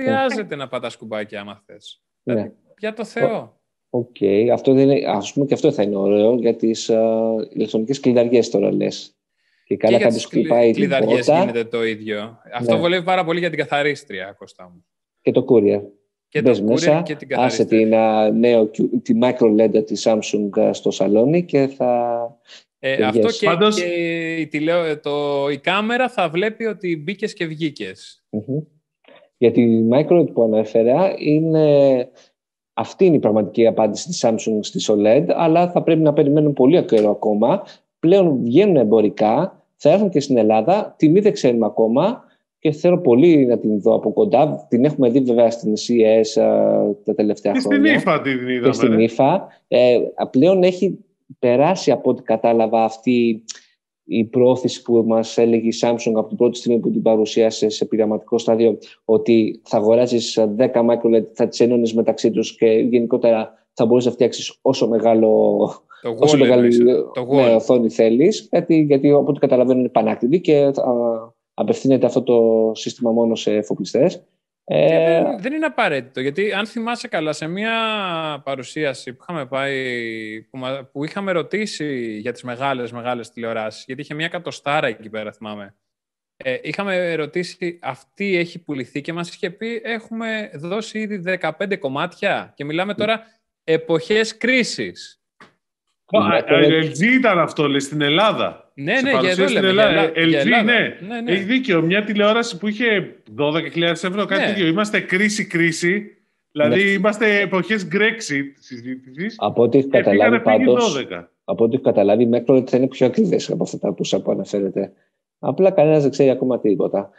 Χρειάζεται να πατάς κουμπάκια άμα θες. Ναι. Δηλαδή, για το Θεό. OK. Okay. Αυτό δεν είναι, ας πούμε και αυτό θα είναι ωραίο για τις uh, ηλεκτρονικές κλειδαριές τώρα λες. Και καλά κάποιος κλειδαριές κλειδαριές γίνεται το ίδιο. Αυτό ναι. βολεύει πάρα πολύ για την καθαρίστρια, Κώστα μου. Και το courier. Και Μπες μέσα, και την άσε την, uh, νέο, τη micro LED της Samsung στο σαλόνι και θα... Ε, αυτό και, Πάντως... και η, τηλεο, το, η κάμερα θα βλέπει ότι μπήκες και βγήκες. Mm-hmm. Για τη micro LED που ανέφερα είναι... Αυτή είναι η πραγματική απάντηση της Samsung στη OLED, αλλά θα πρέπει να περιμένουν πολύ καιρό ακόμα. Πλέον βγαίνουν εμπορικά, θα έρθουν και στην Ελλάδα, τιμή δεν ξέρουμε ακόμα, και θέλω πολύ να την δω από κοντά. Την έχουμε δει βέβαια στην CES τα τελευταία και χρόνια. Και στην IFA την είδαμε. Και στην IFA. Ε, πλέον έχει περάσει από ό,τι κατάλαβα αυτή η πρόθεση που μας έλεγε η Samsung από την πρώτη στιγμή που την παρουσίασε σε πειραματικό στάδιο ότι θα αγοράζεις 10 microLED, θα τις ενώνεις μεταξύ τους και γενικότερα θα μπορείς να φτιάξεις όσο μεγάλο το όσο μεγάλη το ναι, οθόνη θέλεις, γιατί, γιατί από ό,τι καταλαβαίνω είναι πανάκτητη και απευθύνεται αυτό το σύστημα μόνο σε εφοπλιστές. Ε... Δεν, δεν, είναι απαραίτητο, γιατί αν θυμάσαι καλά, σε μια παρουσίαση που είχαμε πάει, που, που είχαμε ρωτήσει για τις μεγάλες, μεγάλες τηλεοράσεις, γιατί είχε μια κατοστάρα εκεί πέρα, θυμάμαι. Ε, είχαμε ρωτήσει, αυτή έχει πουληθεί και μας είχε πει έχουμε δώσει ήδη 15 κομμάτια και μιλάμε τώρα εποχές κρίσης. LG ήταν αυτό, λέει, στην Ελλάδα. Ναι, ναι, για εδώ λέμε. Ελλάδα. LG, ναι. ναι, ναι. Έχει δίκιο. Μια τηλεόραση που είχε 12.000 ευρώ, κάτι ναι. τέτοιο. Είμαστε κρίση-κρίση. Δηλαδή ναι. είμαστε εποχές Brexit συζήτησης. Από ό,τι έχεις καταλάβει πάντως, από ό,τι έχεις καταλάβει, η Macrolet θα είναι πιο ακριβές από αυτά που αναφέρετε. Απλά κανένας δεν ξέρει ακόμα τίποτα.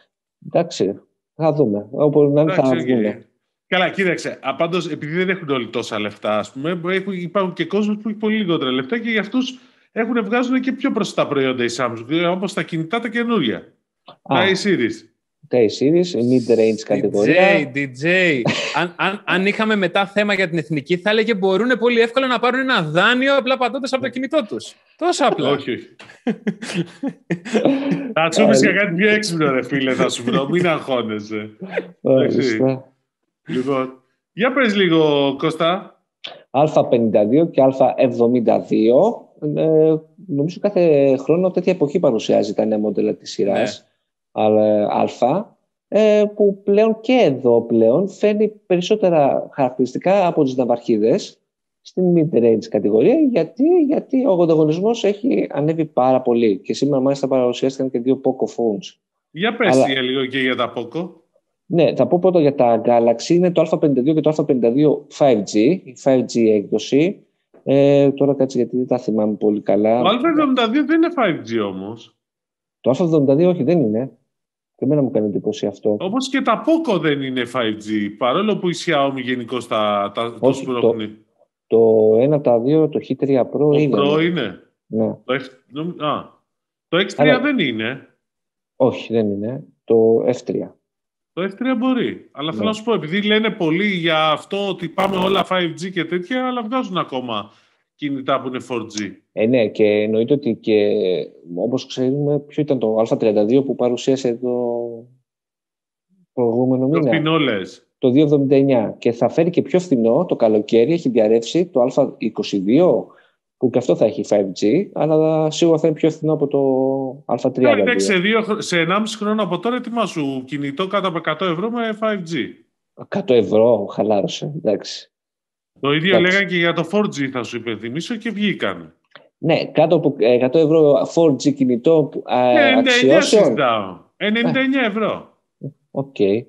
Εντάξει, θα δούμε. Όπου να είναι θα βγούμε. Καλά, κοίταξε. Απάντω, επειδή δεν έχουν όλοι τόσα λεφτά, ας πούμε, υπάρχουν και κόσμος που έχει πολύ λιγότερα λεφτά και για αυτούς έχουν βγάζουν και πιο μπροστά προϊόντα οι Samsung, όπως τα κινητά τα καινούργια. Τα e-series. Τα e-series, mid-range κατηγορία. DJ, DJ. αν, αν, αν είχαμε μετά θέμα για την εθνική, θα έλεγε μπορούν πολύ εύκολα να πάρουν ένα δάνειο απλά πατώντας από το κινητό τους. Τόσο απλά. Όχι, όχι. θα σου πει για κάτι πιο έξυπνο, ρε φίλε, θα σου βρω. Μην αγχώνεσαι. Λοιπόν, για πες λίγο, Κώστα. Α52 και Α72. Ε, νομίζω κάθε χρόνο τέτοια εποχή παρουσιάζει τα νέα μοντέλα της σειράς ναι. Α, ε, που πλέον και εδώ πλέον φέρνει περισσότερα χαρακτηριστικά από τις ναυαρχίδες στην mid-range κατηγορία γιατί, γιατί ο ανταγωνισμός έχει ανέβει πάρα πολύ και σήμερα μάλιστα παρουσιάστηκαν και δύο Poco phones. Για πες Αλλά... λίγο και για τα Poco. Ναι, θα πω πρώτα για τα Galaxy. Είναι το Α52 και το Α52 5G, η 5G έκδοση. Ε, τώρα κάτσε γιατί δεν τα θυμάμαι πολύ καλά. Το Α72 δεν είναι 5G όμως. Το Α72 όχι, δεν είναι. Και εμένα μου κάνει εντύπωση αυτό. Όπως και τα Poco δεν είναι 5G, παρόλο που η Xiaomi γενικώ τα, τα όχι, το, το, το 1 από τα 2, το H3 Pro το είναι. Το Pro είναι. Ναι. Το, X, α, το X3 Αλλά... δεν είναι. Όχι, δεν είναι. Το F3. Το F3 μπορεί. Αλλά θέλω ναι. να σου πω, επειδή λένε πολύ για αυτό ότι πάμε όλα 5G και τέτοια, αλλά βγάζουν ακόμα κινητά που είναι 4G. Ε, ναι, και εννοείται ότι και όπως ξέρουμε, ποιο ήταν το Α32 που παρουσίασε το προηγούμενο μήνα; Το φθηνό Το 2,79 και θα φέρει και πιο φθηνό το καλοκαίρι, έχει διαρρεύσει το Α22 που και αυτό θα έχει 5G, αλλά σίγουρα θα είναι πιο φθηνό από το Α32. Εντάξει, σε, σε 1,5 χρόνο από τώρα σου κινητό κάτω από 100 ευρώ με 5G. 100 ευρώ, χαλάρωσε, εντάξει. Το ίδιο εντάξει. λέγανε και για το 4G θα σου υπενθυμίσω και βγήκαν. Ναι, κάτω από 100 ευρώ 4G κινητό ναι, αξιώσεων. 99 ευρώ. OK. Okay.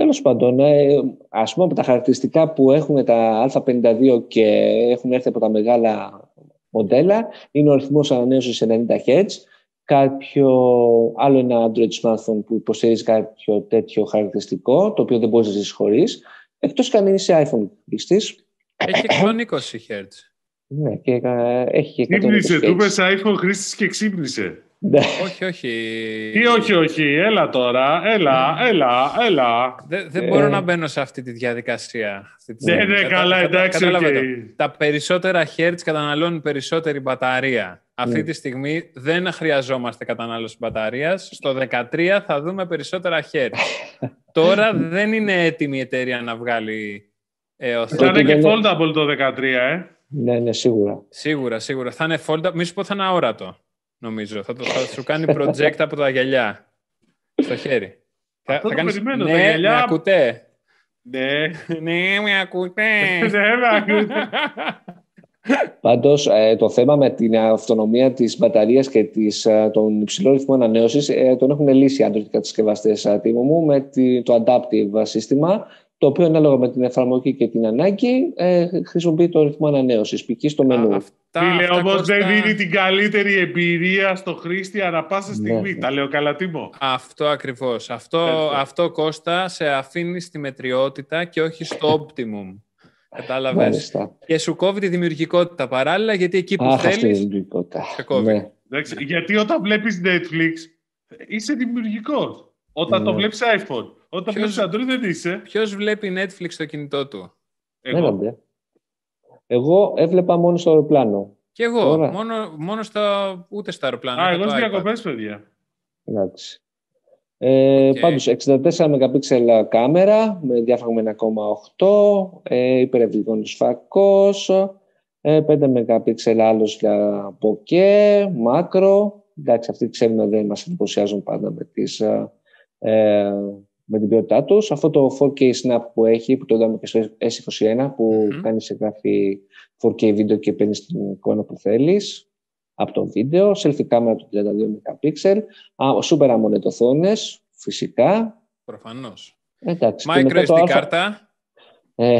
Τέλος πάντων, ε, ας πούμε από τα χαρακτηριστικά που έχουν τα Α52 και έχουν έρθει από τα μεγάλα μοντέλα είναι ο ρυθμός ανανέωσης σε 90 Hz, κάποιο άλλο ένα Android smartphone που υποστηρίζει κάποιο τέτοιο χαρακτηριστικό, το οποίο δεν μπορείς να ζήσεις χωρίς, εκτός και αν είσαι iPhone χρήστης. Έχει 120 Hz. Ναι, και ε, έχει και 120 Ξύπνησε, του είπες iPhone χρήστης και ξύπνησε. Ναι. όχι, όχι. Τι όχι, όχι. Έλα τώρα. Έλα, έλα, έλα. Δεν, μπορώ ε. να μπαίνω σε αυτή τη διαδικασία. ναι, ναι, καλά, εντάξει. Τα περισσότερα hertz καταναλώνουν περισσότερη μπαταρία. Αυτή ναι. τη στιγμή δεν χρειαζόμαστε κατανάλωση μπαταρίας. Στο 13 θα δούμε περισσότερα hertz. τώρα δεν είναι έτοιμη η εταιρεία να βγάλει ε, Θα είναι και foldable το 13, ε. Ναι, ναι, σίγουρα. Σίγουρα, σίγουρα. Θα είναι foldable. Μη σου πω θα είναι αόρατο νομίζω. Θα, το, θα σου κάνει project από τα γυαλιά. Στο χέρι. Αυτό θα, θα κάνεις... περιμένω, ναι, τα γυαλιά... με ακούτε; Ναι. ναι, με ακούτε; ναι, με ακούτε. Πάντως, ε, το θέμα με την αυτονομία της μπαταρίας και της, ε, τον υψηλό ρυθμό ανανέωσης ε, τον έχουν λύσει οι Android κατασκευαστές τίμου μου με το adaptive σύστημα το οποίο ανάλογα με την εφαρμογή και την ανάγκη ε, χρησιμοποιεί το ρυθμό ανανέωσης π.χ. στο μενού. Αυτά, Φίλε, όμως δεν δίνει την καλύτερη εμπειρία στο χρήστη ανά πάσα στιγμή. Ναι. Τα λέω καλά, Τίμο. Αυτό ακριβώς. Αυτό, αυτό Κώστα σε αφήνει στη μετριότητα και όχι στο optimum. Κατάλαβες; Και σου κόβει τη δημιουργικότητα παράλληλα γιατί εκεί που θέλεις. Σε κόβει. Ναι. γιατί όταν βλέπεις Netflix είσαι δημιουργικός. Όταν το ναι. βλέπεις iPhone. Όταν ποιος, βλέπει Android δεν είσαι. Ποιος βλέπει Netflix στο κινητό του; Εγώ. Ναι, εγώ έβλεπα μόνο στο αεροπλάνο. Και εγώ. Μόνο, μόνο στα, ούτε στο αεροπλάνο. Α, εγώ στις διακοπές, παιδιά. Εντάξει. Ε, okay. Πάντως 64 MP κάμερα με διάφραγμα 1,8 ε, υπερευληγόνης φακός ε, 5 MP άλλος για bokeh, μάκρο εντάξει, αυτοί ξέρουμε δεν μας εντυπωσιάζουν πάντα με, τις, ε, ε με την ποιότητά τους. Αυτό το 4K snap που έχει, που το είδαμε και στο S21, που mm-hmm. κάνει σε γράφει 4K βίντεο και παίρνει την εικόνα που θέλεις από το βίντεο, selfie κάμερα του 32 MP, super AMOLED οθόνες, φυσικά. Προφανώς. Εντάξει, Micro SD κάρτα. Ε,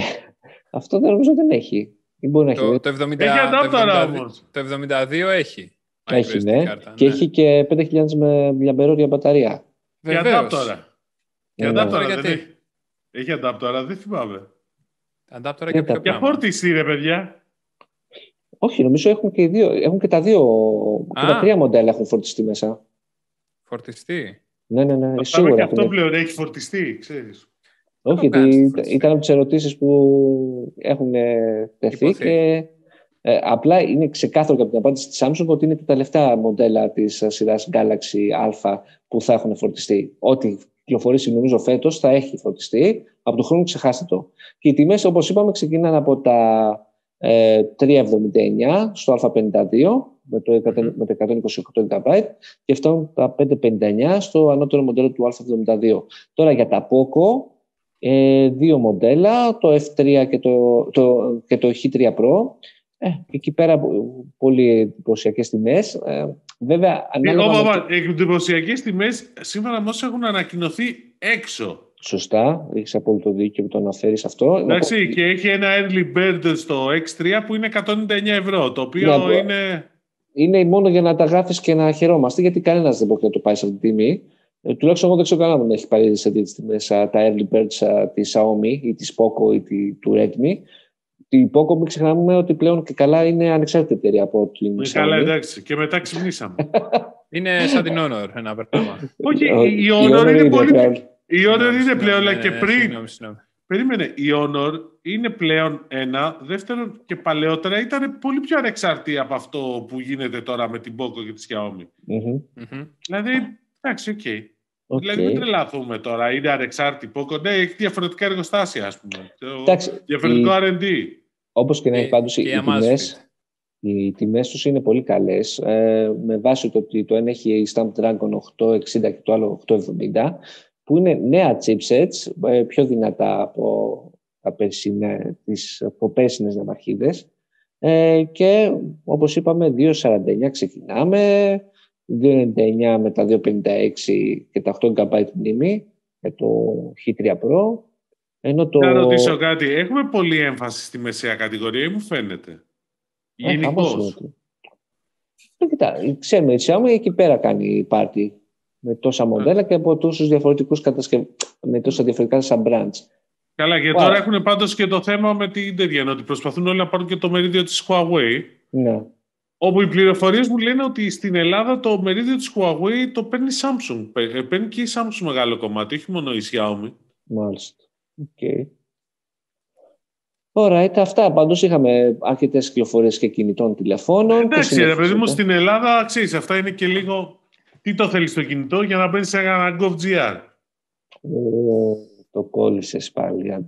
αυτό δεν νομίζω δεν έχει. μπορεί να το, έχει. Το, 70, το, το 72 έχει. Έχει, ναι. Κάρτα, και ναι. έχει και 5.000 με μAh μπαταρία. Βεβαίως. Και αντάπτορα. Και αντάπτορα γιατί; δεν έχει. Έχει αντάπτορα, δεν θυμάμαι. Αντάπτορα και Για φόρτιση, ρε παιδιά. Όχι, νομίζω έχουν και, δύο, έχουν και τα δύο. Και τα τρία μοντέλα έχουν φορτιστεί μέσα. Φορτιστεί; Ναι, ναι, ναι. Το σίγουρα. Και αυτό πλέον έχει φορτιστεί, ξέρεις. Όχι, γιατί ήταν από τις ερωτήσεις που έχουν τεθεί και ε, απλά είναι ξεκάθαρο από την απάντηση της Samsung ότι είναι τα τελευταία μοντέλα της σειράς Galaxy Α που θα έχουν φορτιστεί. Ό,τι κυκλοφορήσει νομίζω φέτος θα έχει φορτιστεί. Από τον χρόνο ξεχάστε το. Και οι τιμές, όπως είπαμε, ξεκινάνε από τα ε, 3,79 στο Α52 με το, με το 128 GB και φτάνουν τα 5,59 στο ανώτερο μοντέλο του Α72. Τώρα για τα Poco, ε, δύο μοντέλα, το F3 και το, το, και το H3 Pro. Ε, εκεί πέρα πολύ εντυπωσιακές τιμές. Ε, βέβαια, ανάλογα. Ε, εντυπωσιακές τιμές σύμφωνα με όσα έχουν ανακοινωθεί έξω. Σωστά, έχεις απόλυτο δίκιο που το αναφέρεις αυτό. Εντάξει, και έχει ένα early bird στο X3 που είναι 199 ευρώ, το οποίο ναι, είναι. Είναι μόνο για να τα γράφεις και να χαιρόμαστε, γιατί κανένας δεν μπορεί να το πάει σε αυτή τη τιμή. Ε, τουλάχιστον εγώ δεν ξέρω κανένα να έχει πάρει σε αυτή τη τιμή τα early birds της Xiaomi ή της Poco ή του Redmi. Η Poco μην ξεχνάμε ότι πλέον και καλά είναι ανεξάρτητη εταιρεία από την Xiaomi. Καλά, εντάξει. Και μετά ξυπνήσαμε. είναι σαν την Honor ένα πράγμα. Όχι, η Honor είναι πολύ. Η Honor είναι πλέον, αλλά και πριν. Περίμενε, η Honor είναι πλέον ένα. Δεύτερον και παλαιότερα ήταν πολύ πιο ανεξάρτητη από αυτό που γίνεται τώρα με την Poco και τη Xiaomi. Δηλαδή, εντάξει, OK. Okay. Okay. Δηλαδή, μην τρελαθούμε τώρα. Είναι ανεξάρτητη Poco. Ναι, έχει διαφορετικά εργοστάσια, ας πούμε. Εντάξει, διαφορετικό η... RD. Όπως και να έχει πάντως οι, τιμές. Οι τιμές τους είναι πολύ καλές. Ε, με βάση το ότι το ένα έχει η Snapdragon 860 και το άλλο 870 που είναι νέα chipsets, ε, πιο δυνατά από τα περσινέ, τις προπέρσινες ναυαρχίδες. Ε, και όπως είπαμε 2.49 ξεκινάμε, 2.99 με τα 2.56 και τα 8 GB μνήμη με το H3 Pro. Ενώ το... Να ρωτήσω κάτι. Έχουμε πολύ έμφαση στη μεσαία κατηγορία ή μου φαίνεται; Ε, Γενικώς. Ε, κοιτά, ξέρουμε, η Xiaomi εκεί πέρα κάνει πάρτι με τόσα μοντέλα και από τόσους διαφορετικούς κατασκευ... με τόσα διαφορετικά σαν brands. Καλά, και τώρα έχουν πάντως και το θέμα με την τέτοια, ότι προσπαθούν όλοι να πάρουν και το μερίδιο της Huawei. Ναι. Όπου οι πληροφορίες μου λένε ότι στην Ελλάδα το μερίδιο της Huawei το παίρνει η Samsung. Ε, παίρνει και η Samsung μεγάλο κομμάτι, όχι μόνο η Xiaomi. Μάλιστα. Okay. Ωραία, αυτά. Πάντως είχαμε αρκετές κυκλοφορίες και κινητών τηλεφώνων. Εντάξει, ρε παιδί μου, στην Ελλάδα ξέρεις, αυτά είναι και λίγο τι το θέλεις στο κινητό για να μπαίνεις σε ένα GovGR. το κόλλησες πάλι.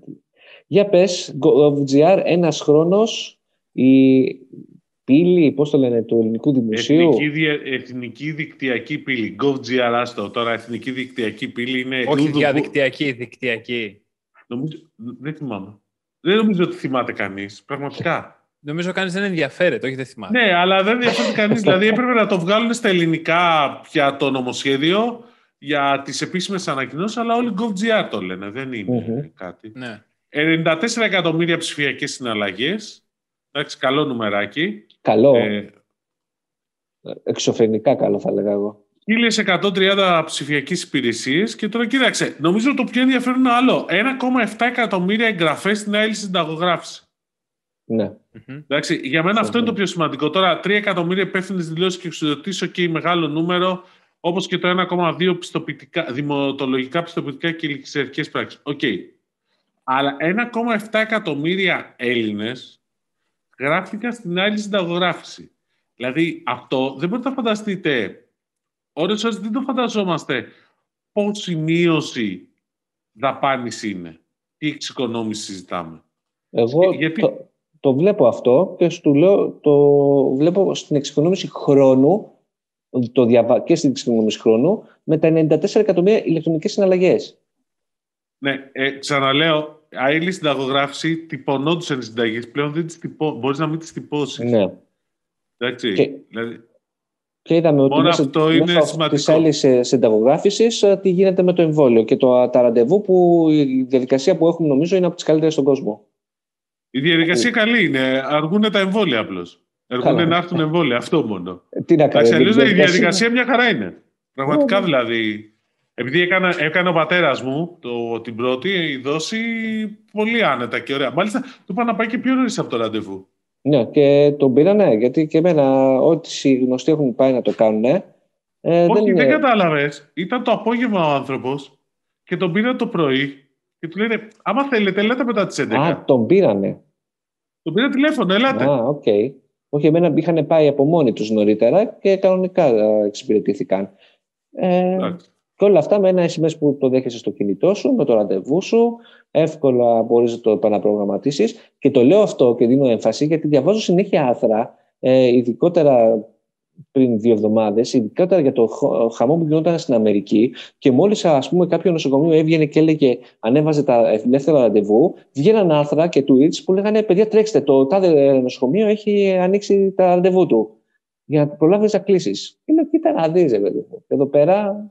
Για πες, GovGR, ένας χρόνος, η πύλη, πώς το λένε, του ελληνικού δημοσίου; Εθνική, εθνική δικτυακή πύλη. GovGR, άστο. Τώρα, εθνική δικτυακή πύλη είναι... Όχι διαδικτυακή, δικτυακή. Νομίζω, δεν θυμάμαι. Δεν νομίζω ότι θυμάται κανείς, πραγματικά. Νομίζω κανείς δεν ενδιαφέρεται, όχι δεν θυμάται. Ναι, αλλά δεν ενδιαφέρεται κανείς. δηλαδή έπρεπε να το βγάλουν στα ελληνικά πια το νομοσχέδιο για τις επίσημες ανακοινώσεις, αλλά όλοι GovGR το λένε. Δεν ειναι κάτι. Ναι. 94 εκατομμύρια ψηφιακές συναλλαγές. Εντάξει, καλό νουμεράκι. Καλό. Ε, Εξωφρενικά καλό θα λέγα εγώ. 1130 ψηφιακέ υπηρεσίες και τώρα κοίταξε. Νομίζω το πιο ενδιαφέρον είναι άλλο. 1,7 εκατομμύρια εγγραφές στην άλλη συνταγογράφηση. Ναι. Εντάξει, για μένα αυτό είναι το πιο σημαντικό. Τώρα, 3 εκατομμύρια υπεύθυνες δηλώσεις και εξουσιοδοτήσεις, και μεγάλο νούμερο, όπως και το 1,2 πιστοποιητικά, δημοτολογικά πιστοποιητικά και ληξιαρχικές πράξεις. OK. Okay. Αλλά 1,7 εκατομμύρια Έλληνες γράφτηκαν στην άυλη συνταγογράφηση. Δηλαδή, αυτό δεν μπορείτε να φανταστείτε. Ώρες σας δεν το φανταζόμαστε πόση μείωση δαπάνης είναι. Τι εξοικονόμηση συζητάμε. Εγώ Γιατί το βλέπω αυτό και σου λέω, το βλέπω στην εξοικονόμηση χρόνου το διαβα... και στην εξοικονόμηση χρόνου με τα 94 εκατομμύρια ηλεκτρονικές συναλλαγές. Ναι, ε, ξαναλέω, άλλη συνταγογράφηση τυπωνόντουσαν οι συνταγές. Πλέον δεν τις τυπώ... μπορείς να μην τις τυπώσεις. Ναι. Εντάξει. Και- Δηλαδή, Και είδαμε ότι Μόνο μέσα, αυτό είναι μέσω σημαντικό. της άλλης ε, συνταγογράφησης ε, τι γίνεται με το εμβόλιο και το, τα ραντεβού που η διαδικασία που έχουμε νομίζω είναι από τις καλύτερες στον κόσμο. η διαδικασία καλή είναι. Αργούν τα εμβόλια απλώς. Αργούν Καλά. να έρθουν εμβόλια. Αυτό μόνο. Ε, Τι να Εντάξει, κάνουμε. αλλιώς η διαδικασία μια χαρά είναι. Πραγματικά Ναι, ναι. δηλαδή. Επειδή έκανα, έκανε ο πατέρας μου το, την πρώτη η δόση πολύ άνετα και ωραία. Μάλιστα, του είπα να πάει και πιο νωρίς από το ραντεβού. Ναι, και τον πήρανε, γιατί και εμένα ό,τι οι γνωστοί έχουν πάει να το κάνουν. Ε, Όχι, δεν δεν, είναι... κατάλαβες. Ήταν το απόγευμα ο άνθρωπος και τον πήρε το πρωί και του λένε: Άμα θέλετε, ελάτε μετά τις 11. Α, τον πήρανε. Τον πήρε τηλέφωνο, ελάτε. Α, οκ. Όχι, εμένα είχαν πάει από μόνοι τους νωρίτερα και κανονικά ε, εξυπηρετήθηκαν. Ε, Εντάξει. και όλα αυτά με ένα SMS που το δέχεσαι στο κινητό σου, με το ραντεβού σου, εύκολα μπορείς να το επαναπρογραμματίσεις. Και το λέω αυτό και δίνω έμφαση γιατί διαβάζω συνέχεια άρθρα, ε, ειδικότερα πριν δύο εβδομάδες, ειδικότερα για το χ- χαμό που γινόταν στην Αμερική και μόλις ας πούμε κάποιο νοσοκομείο έβγαινε και έλεγε ανέβαζε τα ελεύθερα ραντεβού, βγαίναν άρθρα και tweets που λέγανε παιδιά τρέξτε, το τάδε νοσοκομείο έχει ανοίξει τα ραντεβού του για να προλάβεις να κλείσεις. Και λέω κοίτα να δεις ρε παιδί μου. Εδώ πέρα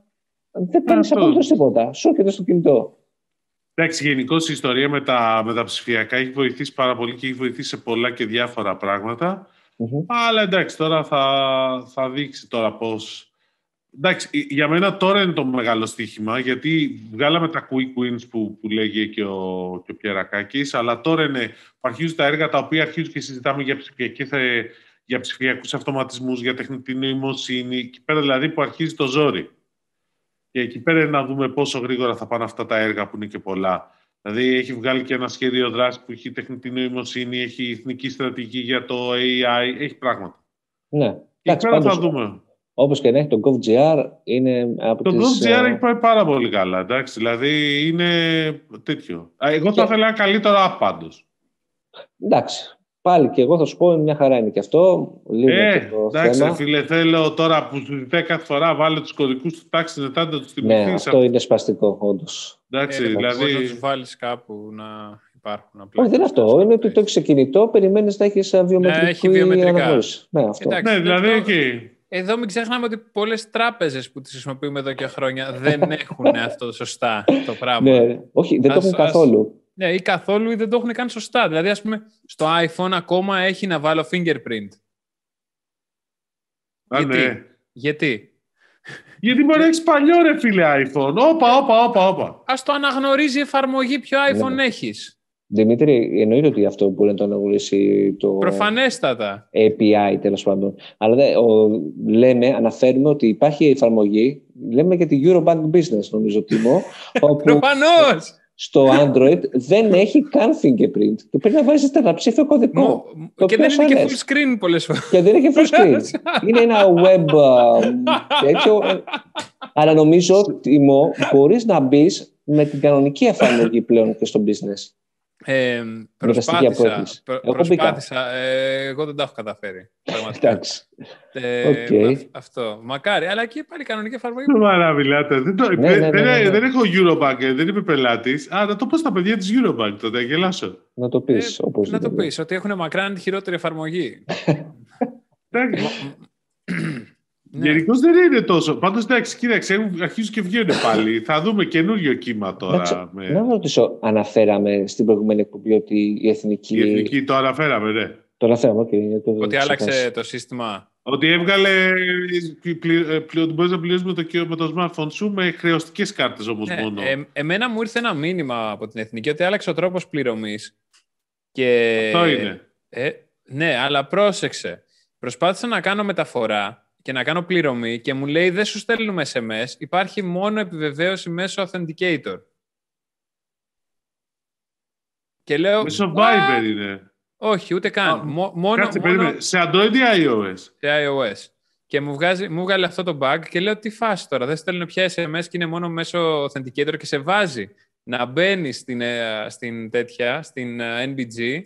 δεν παίρνει Αυτό. απολύτως τίποτα. Σου έρχεται στο κινητό. Εντάξει, γενικώ η ιστορία με τα, με τα ψηφιακά έχει βοηθήσει πάρα πολύ και έχει βοηθήσει σε πολλά και διάφορα πράγματα. Μμμ. Αλλά εντάξει, τώρα θα, θα δείξει τώρα πώς... Εντάξει, ε, για μένα τώρα είναι το μεγάλο στοίχημα, γιατί βγάλαμε τα quick wins που, που λέγει και ο, και ο Πιερακάκης, αλλά τώρα είναι που αρχίζουν τα έργα τα οποία αρχίζουν και συζητάμε για, ψηφιακές, ε, για ψηφιακούς αυτοματισμούς, για τεχνητή νοημοσύνη, εκεί πέρα δηλαδή που αρχίζει το ζόρι. Και εκεί πέρα είναι να δούμε πόσο γρήγορα θα πάνε αυτά τα έργα που είναι και πολλά. Δηλαδή έχει βγάλει και ένα σχέδιο δράσης που έχει τεχνητή νοημοσύνη, έχει εθνική στρατηγική για το AI, έχει πράγματα. Ναι. Και εκεί Εντάξει, πέρα θα πάντως, δούμε. όπως και να έχει, το GovGR είναι από Το τις... GovGR ε, έχει πάει πάρα πολύ καλά, εντάξει. Δηλαδή είναι τέτοιο. Α, Εγώ θα Και- ήθελα ένα καλύτερο app πάντως. Εντάξει. Πάλι και εγώ θα σου πω μια χαρά είναι και αυτό. Λίγο Ε, και το εντάξει, θέμα. ρε φίλε, θέλω τώρα που σου ζητάει κάθε φορά βάλε τους κωδικούς του τάξη μετά να τους Ναι, θυμηθείς. αυτό είναι σπαστικό, όντως. Εντάξει, Ε, δηλαδή... Μπορεί να τους βάλεις κάπου να υπάρχουν απλά. Όχι, δεν είναι αυτό. Είναι ότι το έχεις σε κινητό, περιμένεις να έχεις βιομετρική έχει βιομετρικά. αναγνώριση. Ναι, αυτό. Εντάξει, Ναι, δεν δηλαδή το- εκεί. Εδώ μην ξεχνάμε ότι πολλές τράπεζες που τις χρησιμοποιούμε εδώ και χρόνια δεν έχουν αυτό σωστά το πράγμα. Ναι, όχι, δεν το Ας- έχουν ας- καθόλου. Ναι, ή καθόλου ή δεν το έχουν καν σωστά. Δηλαδή, ας πούμε, στο iPhone ακόμα έχει να βάλω fingerprint. Α, Γιατί; ναι. Γιατί; Γιατί μπορεί να έχεις παλιό ρε φίλε iPhone. Όπα, όπα, όπα, όπα. Ας το αναγνωρίζει η εφαρμογή ποιο iPhone Ναι. έχεις. Δημήτρη, εννοείται ότι αυτό μπορεί να το αναγνωρίσει το Προφανέστατα. API τέλος πάντων. Αλλά δε, ο, λέμε, αναφέρουμε ότι υπάρχει εφαρμογή, λέμε για τη Eurobank Business, νομίζω, Τίμο, όπου Προφανώς! Στο Android δεν έχει καν fingerprint. Και πρέπει να βάζεις τετραψήφιο κωδικό. Μου- Το και πιο δεν είναι και ασφαλές. full screen πολλές φορές. Και δεν έχει full screen. είναι ένα web α, τέτοιο. ε, Αλλά νομίζω, Τίμο, μπορείς να μπεις με την κανονική εφαρμογή πλέον και στο business. Ε, τα στοιχεία που προσπάθησα. έχεις. προ- Εγώ προσπάθησα. Ε, εγώ δεν τα έχω καταφέρει. Πραγματικά. Εντάξει. Ε, Οκ. αυ- Αυτό. Μακάρι. Αλλά και πάλι κανονική εφαρμογή. Μα να μιλάτε. Δεν, το, Ναι, δεν, ναι, ναι, ναι, ναι. δεν έχω Eurobank, ε, δεν είμαι πελάτης. Α, να το πω στα παιδιά της Eurobank τότε, να γελάσω. Να το πεις. Ε, όπως να το πεις, ότι έχουν μακράν τη χειρότερη εφαρμογή. Εντάξει. Ναι. Γενικώς δεν είναι τόσο. Πάντως εντάξει, κοίταξε, έχουν- αρχίζουν και βγαίνουν πάλι. Θα δούμε καινούριο κύμα Εντάξει, τώρα. Με... Να ρωτήσω, αναφέραμε στην προηγούμενη εκπομπή ότι η εθνική. Η εθνική το αναφέραμε, ναι. Το αναφέραμε, οκ. γιατί το Ότι ξεχάσα. άλλαξε το σύστημα. Ότι έβγαλε. πλη- πλη- ε, πλη- Ότι μπορείς να πληρώσεις με το, κιο- με το smartphone σου με χρεωστικές κάρτες όμως Ναι, μόνο. ε, εμένα μου ήρθε ένα μήνυμα από την Εθνική ότι άλλαξε ο τρόπος πληρωμής. Και... Αυτό είναι. Ε, ναι, αλλά πρόσεξε. Προσπάθησα να κάνω μεταφορά και να κάνω πληρωμή και μου λέει δεν σου στέλνουμε SMS, υπάρχει μόνο επιβεβαίωση μέσω Authenticator. Και λέω... Μέσω «What?» Viber είναι. Όχι, ούτε καν. Α, Μο- μόνο, Κάτσε, μόνο περίμενε. Σε Android ή iOS; σε iOS. Και μου, βγάζει, μου βγάλε αυτό το bug και λέω τι φάση τώρα. Δεν στέλνω πια SMS και είναι μόνο μέσω Authenticator και σε βάζει να μπαίνεις στην, ε, στην τέτοια, στην ε, NBG,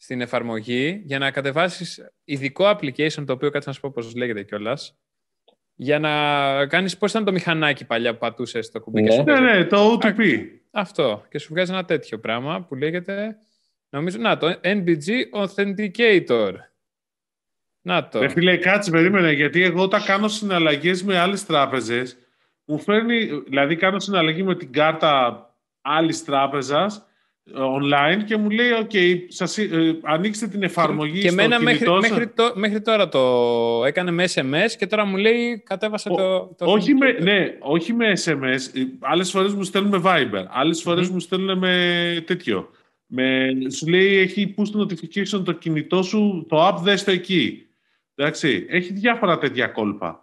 στην εφαρμογή, για να κατεβάσεις ειδικό application, το οποίο κάτσε να σου πω πώς λέγεται κιόλας. Για να κάνεις πώς ήταν το μηχανάκι παλιά που πατούσες το κουμπί και Ναι. σου Ναι, βγάζει. ναι, το OTP. Αυτό. Και σου βγάζει ένα τέτοιο πράγμα που λέγεται. Νομίζω. Να το. NBG Authenticator. Να το. Ρε φίλε, κάτσε, περίμενε, γιατί εγώ όταν κάνω συναλλαγές με άλλες τράπεζες, μου φέρνει, δηλαδή κάνω συναλλαγή με την κάρτα άλλης τράπεζας ε, online και μου λέει, OK, σας, ε, ανοίξτε την εφαρμογή και στο εμένα μέχρι, κινητό σας». μέχρι, το, μέχρι τώρα το έκανε με SMS και τώρα μου λέει κατέβασε Ο- το, το όχι, με, authenticator. ναι, όχι με SMS. Ε, Άλλες φορές μου στέλνουν με Viber. Άλλες φορές μου στέλνουν με τέτοιο. Με, σου λέει έχει push notification το κινητό σου, το app δες το εκεί. Εντάξει, έχει διάφορα τέτοια κόλπα.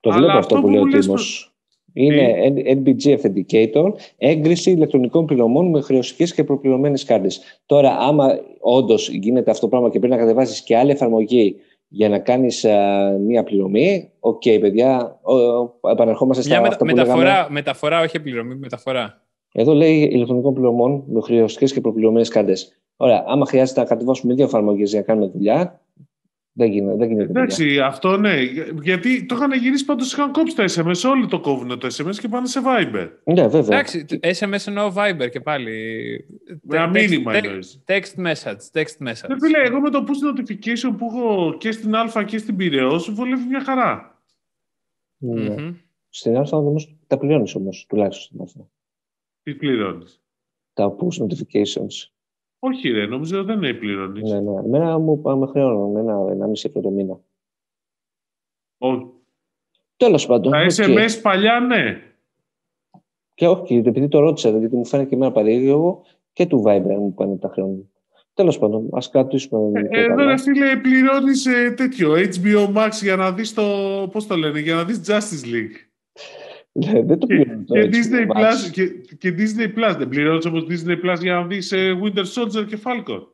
Το Αλλά βλέπω αυτό αυτό που που λέει ο μου λες Τίμος. Είναι NBG Authenticator, έγκριση ηλεκτρονικών πληρωμών με χρεωστικές και προπληρωμένες κάρτες. Τώρα, άμα όντως γίνεται αυτό το πράγμα και πρέπει να κατεβάσεις και άλλη εφαρμογή για να κάνεις α, μία πληρωμή, οκ, παιδιά, ο, ο, επανερχόμαστε στα Μια μετα- αυτά που μεταφορά, λέγαμε. μεταφορά, όχι πληρωμή, μεταφορά. Εδώ λέει ηλεκτρονικών πληρωμών με χρεωστικές και προπληρωμένες κάρτες. Ωραία, άμα χρειάζεται να κατεβάσουμε δύο εφαρμογές για να κάνουμε δουλειά, δεν γίνεται. Δεν γίνεται δουλειά. Εντάξει, αυτό ναι. Γιατί το είχαν γυρίσει πάντως είχαν κόψει τα SMS. Όλοι το κόβουν το SMS και πάνε σε Viber. Ναι, βέβαια. Εντάξει, SMS εννοώ Viber και πάλι. Με ένα Text- μήνυμα text- εννοείς. Text message, text message. Ναι, φίλε, εγώ με το push notification που έχω και στην Α και στην Πυραιός βολεύει μια χαρά. Ναι. Μμμ. Στην Alpha όμως τα πληρώνεις όμως, τουλάχιστον στην Alpha. Τι πληρώνεις; Τα push notifications. Όχι ρε, νομίζω δεν είναι πληρώνεις. Ναι, ναι. Εμένα μου με χρεώνουν ένα, ένα μισή ευρώ το μήνα. Όχι. Τέλος πάντων. Τα οκ. SMS παλιά ναι. Και όχι, επειδή το ρώτησα, γιατί μου φαίνεται και εμένα περίεργο και του Viber μου πάνε τα χρεώνουν. Τέλος πάντων, ας κρατήσουμε. Ε, πιο Εδώ καλά. ρε φίλε πληρώνεις ε, τέτοιο HBO Max για να δεις το, πώς το λένε, για να δεις Justice League. Ναι, δεν το Και, πληρώνω το και HBO Disney Max. Plus, και, και Disney Plus. Δεν πληρώνεις όμως Disney Plus για να δεις ε, Winter Soldier και Falcon.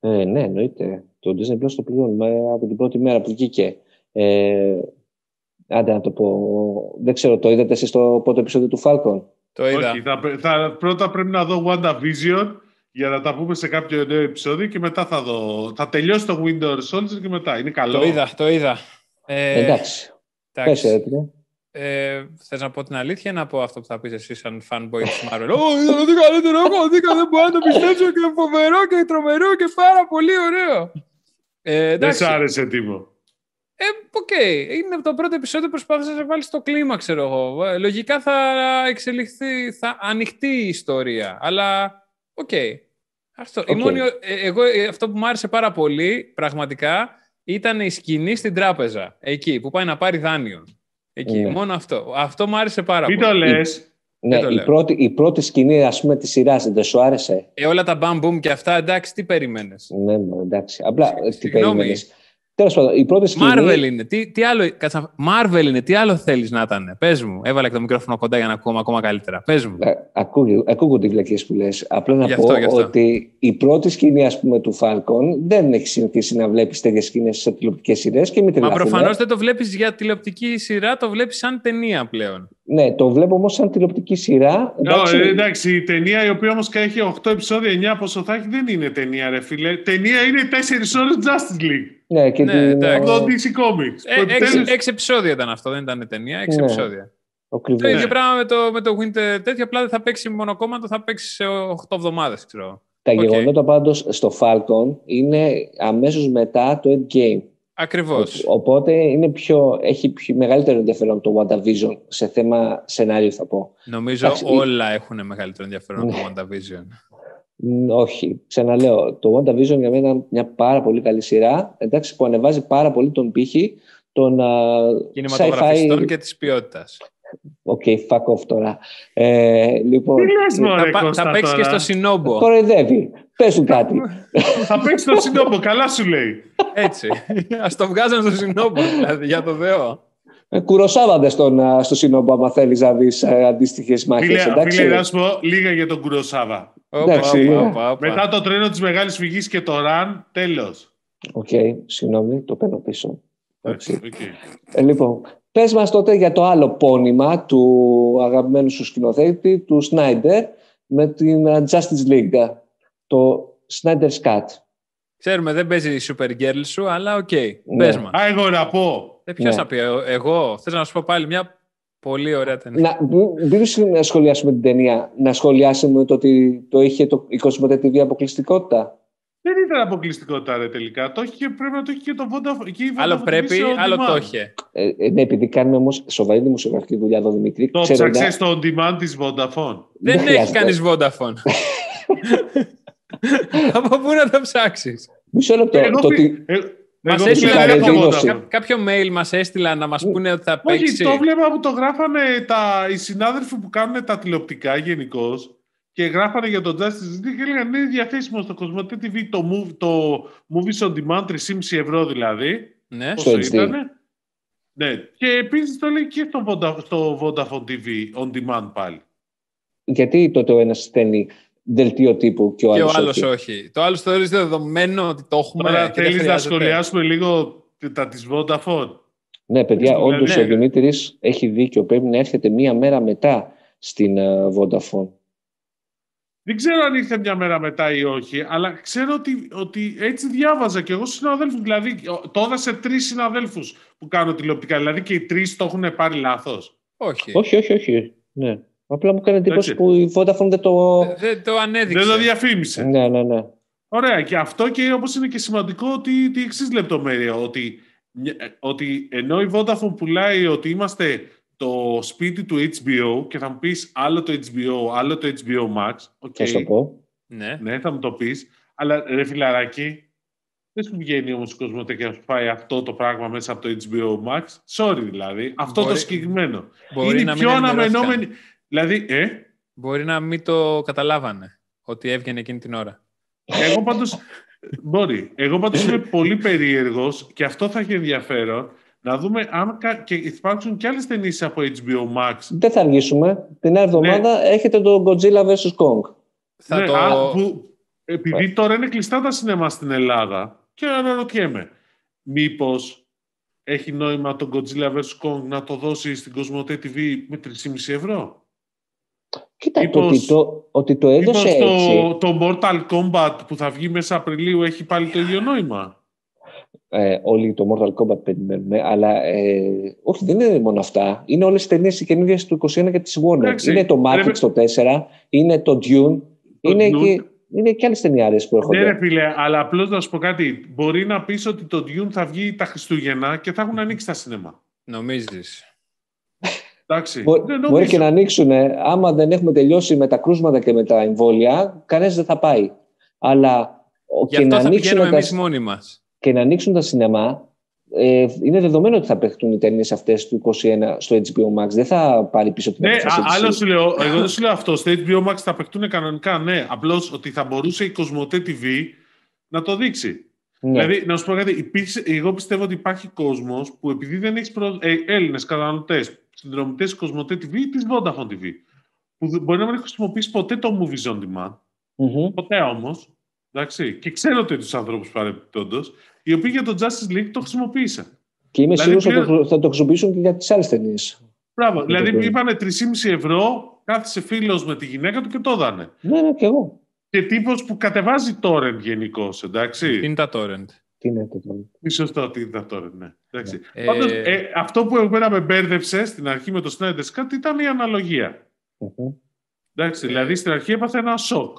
Ε, ναι, εννοείται. Το Disney Plus το πληρώνουμε από την πρώτη μέρα που βγήκε. Ε, άντε να το πω. Δεν ξέρω, το είδατε εσείς το πρώτο επεισόδιο του Falcon; Το είδα. Όχι, θα, πρέ- θα, πρώτα πρέπει να δω WandaVision για να τα πούμε σε κάποιο νέο επεισόδιο και μετά θα δω. Θα τελειώσει το Winter Soldier και μετά. Είναι καλό. Το είδα, το είδα. Ε, Εντάξει. εντάξει. Πες, έτοιμο. Ε, θες να πω την αλήθεια ή να πω αυτό που θα πεις εσύ σαν fanboy της Marvel; Ω, ήταν ό,τι καλύτερο έχω δει, δεν μπορώ να το πιστέψω και φοβερό και τρομερό και πάρα πολύ ωραίο. Ε, Δεν εντάξει, σ' άρεσε Τίμο. ε, οκ. Είναι το πρώτο επεισόδιο που προσπάθησε να σε βάλει στο κλίμα, ξέρω εγώ. Ε, Λογικά θα εξελιχθεί, θα ανοιχτεί η ιστορία. Αλλά, οκ. Αυτό. Η Οκ. μόνη, ε, εγώ, ε, αυτό που μου άρεσε πάρα πολύ, πραγματικά, ήταν η σκηνή στην τράπεζα. Εκεί, που πάει να πάρει δάνειο. Εκεί, Ναι. μόνο αυτό. Αυτό μου άρεσε πάρα Μην πολύ. το λες; Ναι, το η λέω; πρώτη, η πρώτη σκηνή, ας πούμε, της σειράς δεν σου άρεσε; Ε, όλα τα μπαμ μπουμ και αυτά, εντάξει, τι περίμενες; Ναι, ναι, εντάξει. Απλά, ε, τι Συγγνώμη. Περίμενες. Τέλος πάντων, η πρώτη σκηνή... Marvel είναι. Τι, τι άλλο, κάτσα, Marvel είναι. Τι άλλο θέλεις να ήταν. Πες μου. Έβαλα και το μικρόφωνο κοντά για να ακούω ακόμα καλύτερα. Πες μου. Ε, ακούγε- Ακούγονται οι βλακίες που λες. Απλά να Γι' πω αυτό, γι' αυτό. ότι η πρώτη σκηνή ας πούμε, του Falcon δεν έχει συνηθίσει να βλέπεις τέτοιες σκηνές σε τηλεοπτικές σειρές και μην Μα τρελαθούμε. προφανώς δεν το βλέπεις για τηλεοπτική σειρά, το βλέπεις σαν ταινία πλέον. Ναι, το βλέπω όμως σαν τηλεοπτική σειρά. Εντάξει. εντάξει, η ταινία η οποία όμως έχει 8 επεισόδια, 9 πόσο θα έχει, δεν είναι ταινία ρε φίλε. Ταινία είναι 4 ώρες Justice League. Ναι, και Ναι, την, εντάξει. Από ε, το DC Comics. Ε, που έξι, επιτέλους- έξι επεισόδια ήταν αυτό, δεν ήταν ταινία. Έξι Ναι. επεισόδια. ο Το Κρυβός. ίδιο πράγμα με το, με το Winter τέτοιο, απλά δεν θα παίξει μονοκόμματο, θα παίξει σε 8 εβδομάδες, ξέρω. Τα Οκ. γεγονότα πάντως στο Falcon είναι αμέσως μετά το Endgame. Ακριβώς. Ο- Οπότε είναι πιο, έχει πιο μεγαλύτερο ενδιαφέρον το WandaVision σε θέμα σενάριο θα πω. Νομίζω Εντάξει, όλα έχουν μεγαλύτερο ενδιαφέρον από το WandaVision. Μ, Όχι, ξαναλέω. Το WandaVision για μένα είναι μια πάρα πολύ καλή σειρά. Εντάξει, που ανεβάζει πάρα πολύ τον πήχη των α, Κινηματογραφιστών sci-fi. και της ποιότητας. Οκ, fuck off τώρα. Ε, λοιπόν, Τι λες μωρέ Θα, πα- Κώστα θα παίξεις και τώρα; στο Shinobi. κοροϊδεύει. Πες του κάτι. Θα παίξει το σύντομο, καλά σου λέει. Έτσι. Α το βγάζουν στο Σινόμπο, δηλαδή, για το Θεό. Ε, Κουροσάβαντες στον, α, στο Σινόμπο άμα θέλεις να δεις ε, αντίστοιχες μάχες. Φίλε, εντάξει. φίλε, να σου πω λίγα για τον Κουροσάβα. Όπα, Εντάξει. όπα, όπα, όπα. Μετά το τρένο της Μεγάλης Φυγής και το ραν, τέλος. Οκ, συγγνώμη, το παίρνω πίσω. Εντάξει. Οκ. Ε, λοιπόν, πες μας τότε για το άλλο πόνημα του αγαπημένου σου σκηνοθέτη, του Σνάιντερ, με την α, Justice League. Το Snyder's Cut. Ξέρουμε, δεν παίζει η Supergirl σου, αλλά οκ. Ναι. Πες μας. Α, εγώ να πω. Ε, Ποιος Ναι. θα πει, ε, εγώ. Θες να σου πω πάλι μια πολύ ωραία ταινία. Να, μην να σχολιάσουμε την ταινία, να σχολιάσουμε το ότι το είχε το, η Cosmote TV αποκλειστικότητα; Δεν ήταν αποκλειστικότητα ρε τελικά. Το είχε, πρέπει να το έχει και το Vodafone. και η Άλλο Vodafone πρέπει, σε on άλλο demand. το είχε. Ε, ε, ναι, επειδή κάνουμε όμως σοβαρή δημοσιογραφική δουλειά εδώ, Δημήτρη. Το ξέρω ψάξες να- στο on demand της Vodafone. Δεν, έχει χρειάζεται. κανείς Vodafone. Από πού να το ψάξεις. Μισό λεπτό. Εγώ το πι- ότι- ε, Μας εγώ έστειλαν πήρα έστειλαν το δήλωση. Vodafone. Κάποιο mail μας έστειλαν να μας πούνε ότι θα Όχι, παίξει. το βλέπα που το γράφανε τα, οι συνάδελφοι που κάνουν τα τηλεοπτικά γενικώς και γράφανε για τον Justice League και έλεγαν είναι διαθέσιμο στο Cosmote TV το, move, το Movies on Demand 3,5 ευρώ δηλαδή. Ναι. Στο Πόσο HD. ήτανε; Ναι. Και επίσης το λέει και στο, Voda- στο Vodafone TV on demand πάλι. Γιατί τότε ο ένας στέλνει δελτίο τύπου και ο Και ο άλλος. άλλος όχι. Το άλλο θεωρείς δεδομένο ότι το έχουμε. Τώρα και δεν θέλεις να χρειάζεται; σχολιάσουμε λίγο τα της Vodafone; Ναι, παιδιά, Δηλαδή, όντως ναι. ο Δημήτρης έχει δίκιο. Πρέπει να έρχεται μία μέρα μετά στην ε, Vodafone. Δεν ξέρω αν ήρθε μια μέρα μετά ή όχι, αλλά ξέρω ότι, ότι έτσι διάβαζα και εγώ στους συναδέλφους. Δηλαδή, το έδωσα σε τρεις συναδέλφους που κάνω τηλεοπτικά. Δηλαδή και οι τρεις το έχουν πάρει λάθος. Όχι. Όχι, όχι, όχι. Ναι. Απλά μου κάνει εντύπωση Εντάξει. που η Vodafone δεν το. Δεν το ανέδειξε. Δεν το διαφήμισε. Ναι, ναι, ναι. Ωραία. Και αυτό και όπως είναι και σημαντικό ότι τη εξής λεπτομέρεια. Ότι, ότι ενώ η Vodafone πουλάει ότι είμαστε το σπίτι του HBO και θα μου πεις άλλο το HBO, άλλο το HBO Max. οκ. Θα σου το πω. Ναι. Ναι, θα μου το πεις. Αλλά ρε φιλαράκι, δεν σου βγαίνει όμως ο Κοσμοτέ και να σου πάει αυτό το πράγμα μέσα από το HBO Max. Sorry δηλαδή. Αυτό Μπορεί- το συγκεκριμένο. Μπορεί είναι να πιο μην ενημερώθηκαν. αναμενόμενη. Δηλαδή, ε, Μπορεί να μην το καταλάβανε ότι έβγαινε εκείνη την ώρα. εγώ πάντως... μπορεί. Εγώ πάντως είμαι πολύ περίεργος και αυτό θα έχει ενδιαφέρον να δούμε αν κα- και υπάρξουν και άλλες ταινίες από HBO Max. Δεν θα αργήσουμε. Την άλλη εβδομάδα Ναι. έχετε το Godzilla vs. Kong. Θα Ναι, το... α, που, επειδή τώρα είναι κλειστά τα σινεμά στην Ελλάδα και αναρωτιέμαι, μήπως έχει νόημα το Godzilla vs. Kong να το δώσει στην Cosmote TV με 3,5 ευρώ; Κοίτα, Μήπως- το ότι το, ότι το έδωσε Μήπως έτσι. το, το Mortal Kombat που θα βγει μέσα Απριλίου έχει πάλι το ίδιο νόημα; Ε, όλοι το Mortal Kombat περιμένουμε, αλλά ε, όχι, δεν είναι μόνο αυτά. Είναι όλες οι ταινίες οι καινούριε του 21 και της Warner. Εντάξει, είναι το Matrix ρε, το 4, είναι το Dune, είναι, Dune. Και, είναι και άλλες ταινιάρες που έρχονται. Ναι ρε φίλε, αλλά απλώς να σου πω κάτι. Μπορεί να πεις ότι το Dune θα βγει τα Χριστούγεννα και θα έχουν ανοίξει τα σινεμά. Νομίζεις. Εντάξει. Μπο- Δεν μπορεί νομίζω. και να ανοίξουν. ε, Άμα δεν έχουμε τελειώσει με τα κρούσματα και με τα εμβόλια, κανένας δεν θα πάει. Αλλά ο- Γι' και, αυτό να θα ανοίξουν πηγαίνουμε τα, εμείς μόνοι μας. και να ανοίξουν τα σινεμά, ε, είναι δεδομένο ότι θα παιχτούν οι ταινίες αυτές του 21 στο HBO Max. Δεν θα πάρει πίσω την Ναι, α, αποφάση άλλο της. σου λέω, εγώ δεν σου λέω αυτό. Στο HBO Max θα παιχτούν κανονικά, ναι. Απλώς ότι θα μπορούσε η Cosmote TV να το δείξει. Ναι. Δηλαδή, να σου πω κάτι, υπήρξε, εγώ πιστεύω ότι υπάρχει κόσμος που επειδή δεν έχεις προ... ε, Έλληνες καταναλωτές, συνδρομητές Cosmote TV ή της Vodafone TV, που δεν- μπορεί να μην έχει χρησιμοποιήσει ποτέ το Movies on Demand, Μμμ. ποτέ όμως. Εντάξει, και ξέρω τους ανθρώπους παρεμπιπτόντως, οι οποίοι για το Justice League το χρησιμοποίησαν. Και είμαι Δηλαδή, σίγουρος ότι πλέον- θα το χρησιμοποιήσουν και για τις άλλες ταινίες. Μπράβο. το Δηλαδή, οποίο. είπανε 3,5 ευρώ, κάθισε φίλος με τη γυναίκα του και το δάνε. Ναι, ναι, και εγώ. Και τύπος που κατεβάζει torrent γενικώς, εντάξει. Τι είναι τα torrent; Τι είναι αυτό τώρα. Είναι σωστό ότι είναι τα torrent, ναι. Εντάξει. Ε, Πάντως, ε, αυτό που εμένα με μπέρδεψε στην αρχή με το Snyder's Cut ήταν η αναλογία. Μμμ. Εντάξει, δηλαδή στην αρχή έπαθε ένα σοκ.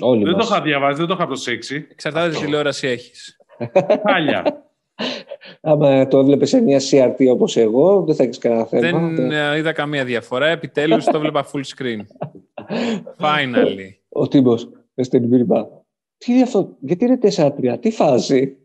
Όλοι Δεν το μας. είχα διαβάσει, δεν το είχα προσέξει. Εξαρτάται τι τηλεόραση έχεις. Χάλια. Άμα το έβλεπες σε μια CRT όπως εγώ, δεν θα έχεις κανένα θέμα. Δεν ε, είδα καμία διαφορά. Επιτέλους το έβλεπα full screen. Finally. Ο Τύμπο, μες στην Μπίρμπα. Τι είναι αυτό, γιατί είναι 4-3, τι φάση.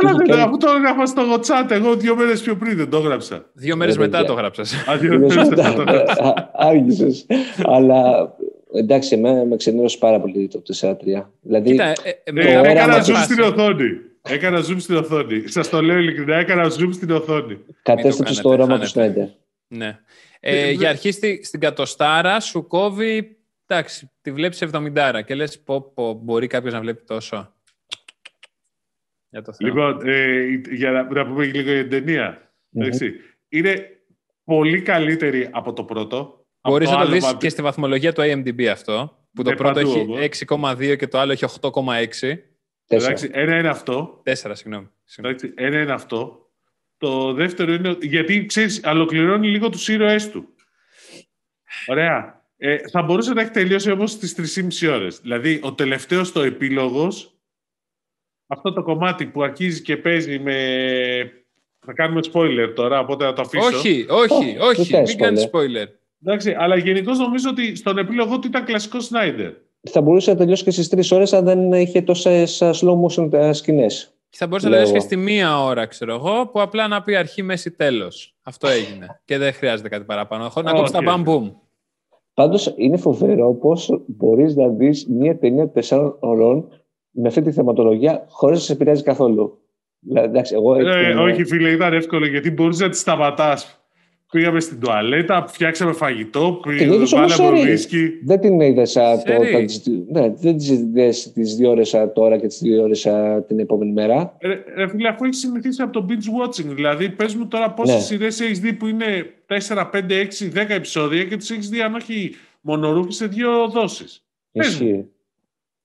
Καλά, Και- δεν αφού το έγραφα στο WhatsApp, εγώ δύο μέρες πιο πριν δεν το έγραψα. Δύο μέρες Ρε, μετά παιδιά. το γράψα. Α, δύο Είδες μέρες μετά, μετά το έγραψα. α, Άργησες. Αλλά εντάξει, εμένα με ξενέρωσε πάρα πολύ το 4-3. Δηλαδή, Κοίτα, ε, ε, Ε, μετά όραμα έκανα μια zoom φάση- στην οθόνη. Έκανα zoom στην οθόνη. Σας το λέω ειλικρινά, έκανα zoom στην οθόνη. κατέστρεψε το κάνετε, όραμα του χάνετε. Σνέντερ. Ναι. Ε, Ε, για αρχή στη- στην κατοστάρα σου κόβει, εντάξει, τη βλέπεις 70 και λες πω, πω, μπορεί κάποιος να βλέπει τόσο. Για το Θεό. Λοιπόν, ε, για να, να πούμε λίγο για την ταινία. Εντάξει. Είναι πολύ καλύτερη από το πρώτο. Μπορείς Από να το άλλο δεις μα- και στη βαθμολογία του IMDb αυτό, που το Ε, πρώτο παντού έχει όμως. 6,2 και το άλλο έχει 8,6. Τέσσερα. Εντάξει, ένα είναι αυτό. 4, συγγνώμη. συγγνώμη. Εντάξει, ένα είναι αυτό. Το δεύτερο είναι... Γιατί, ξέρεις, ολοκληρώνει λίγο τους ήρωές του. Ωραία. Ε, θα μπορούσε να έχει τελειώσει όμως στις 3,5 ώρες. Δηλαδή, ο τελευταίος το επίλογος, αυτό το κομμάτι που αρχίζει και παίζει με... Θα κάνουμε spoiler τώρα, οπότε θα το αφήσω. Όχι, όχι, Oh, όχι. δεν Μην κάνεις spoiler. spoiler. Εντάξει, αλλά γενικώς νομίζω ότι στον επίλογο του ήταν κλασικό Σνάιντερ. Θα μπορούσε να τελειώσει και στις τρεις ώρες αν δεν είχε τόσες slow motion σκηνές. Και θα μπορούσε να Λέω τελειώσει και εγώ. στη μία ώρα, ξέρω εγώ, που απλά να πει αρχή, μέση, τέλος. Αυτό έγινε. και δεν χρειάζεται κάτι παραπάνω. Χωρίς να Οκ. κόψει τα μπαμ-μπουμ. Πάντως είναι φοβερό πώς μπορείς να δεις μια ταινία τεσσάρων ωρών με αυτή τη θεματολογία χωρίς να σε επηρεάζει καθόλου. Δηλαδή, εντάξει, εγώ έτσι Ε, είναι- όχι, φίλε, ήταν εύκολο γιατί μπορούσε να τη σταματάς. Πήγαμε στην τουαλέτα, φτιάξαμε φαγητό, Την είδες όμως βάλαμε σερί. ουίσκι. Δεν την είδες Σερί. ναι, δεν τις είδες τις δύο ώρες α, τώρα και τις δύο ώρες α, την επόμενη μέρα; Ρε, ρε φίλε, αφού έχεις συνηθίσει από το binge watching, δηλαδή πες μου τώρα πόσες Ναι. σειρές έχεις δει που είναι 4, 5, 6, 10 επεισόδια και τις έχεις δει αν όχι μονορούφι σε δύο δόσεις. Πες μου. Ισχύει.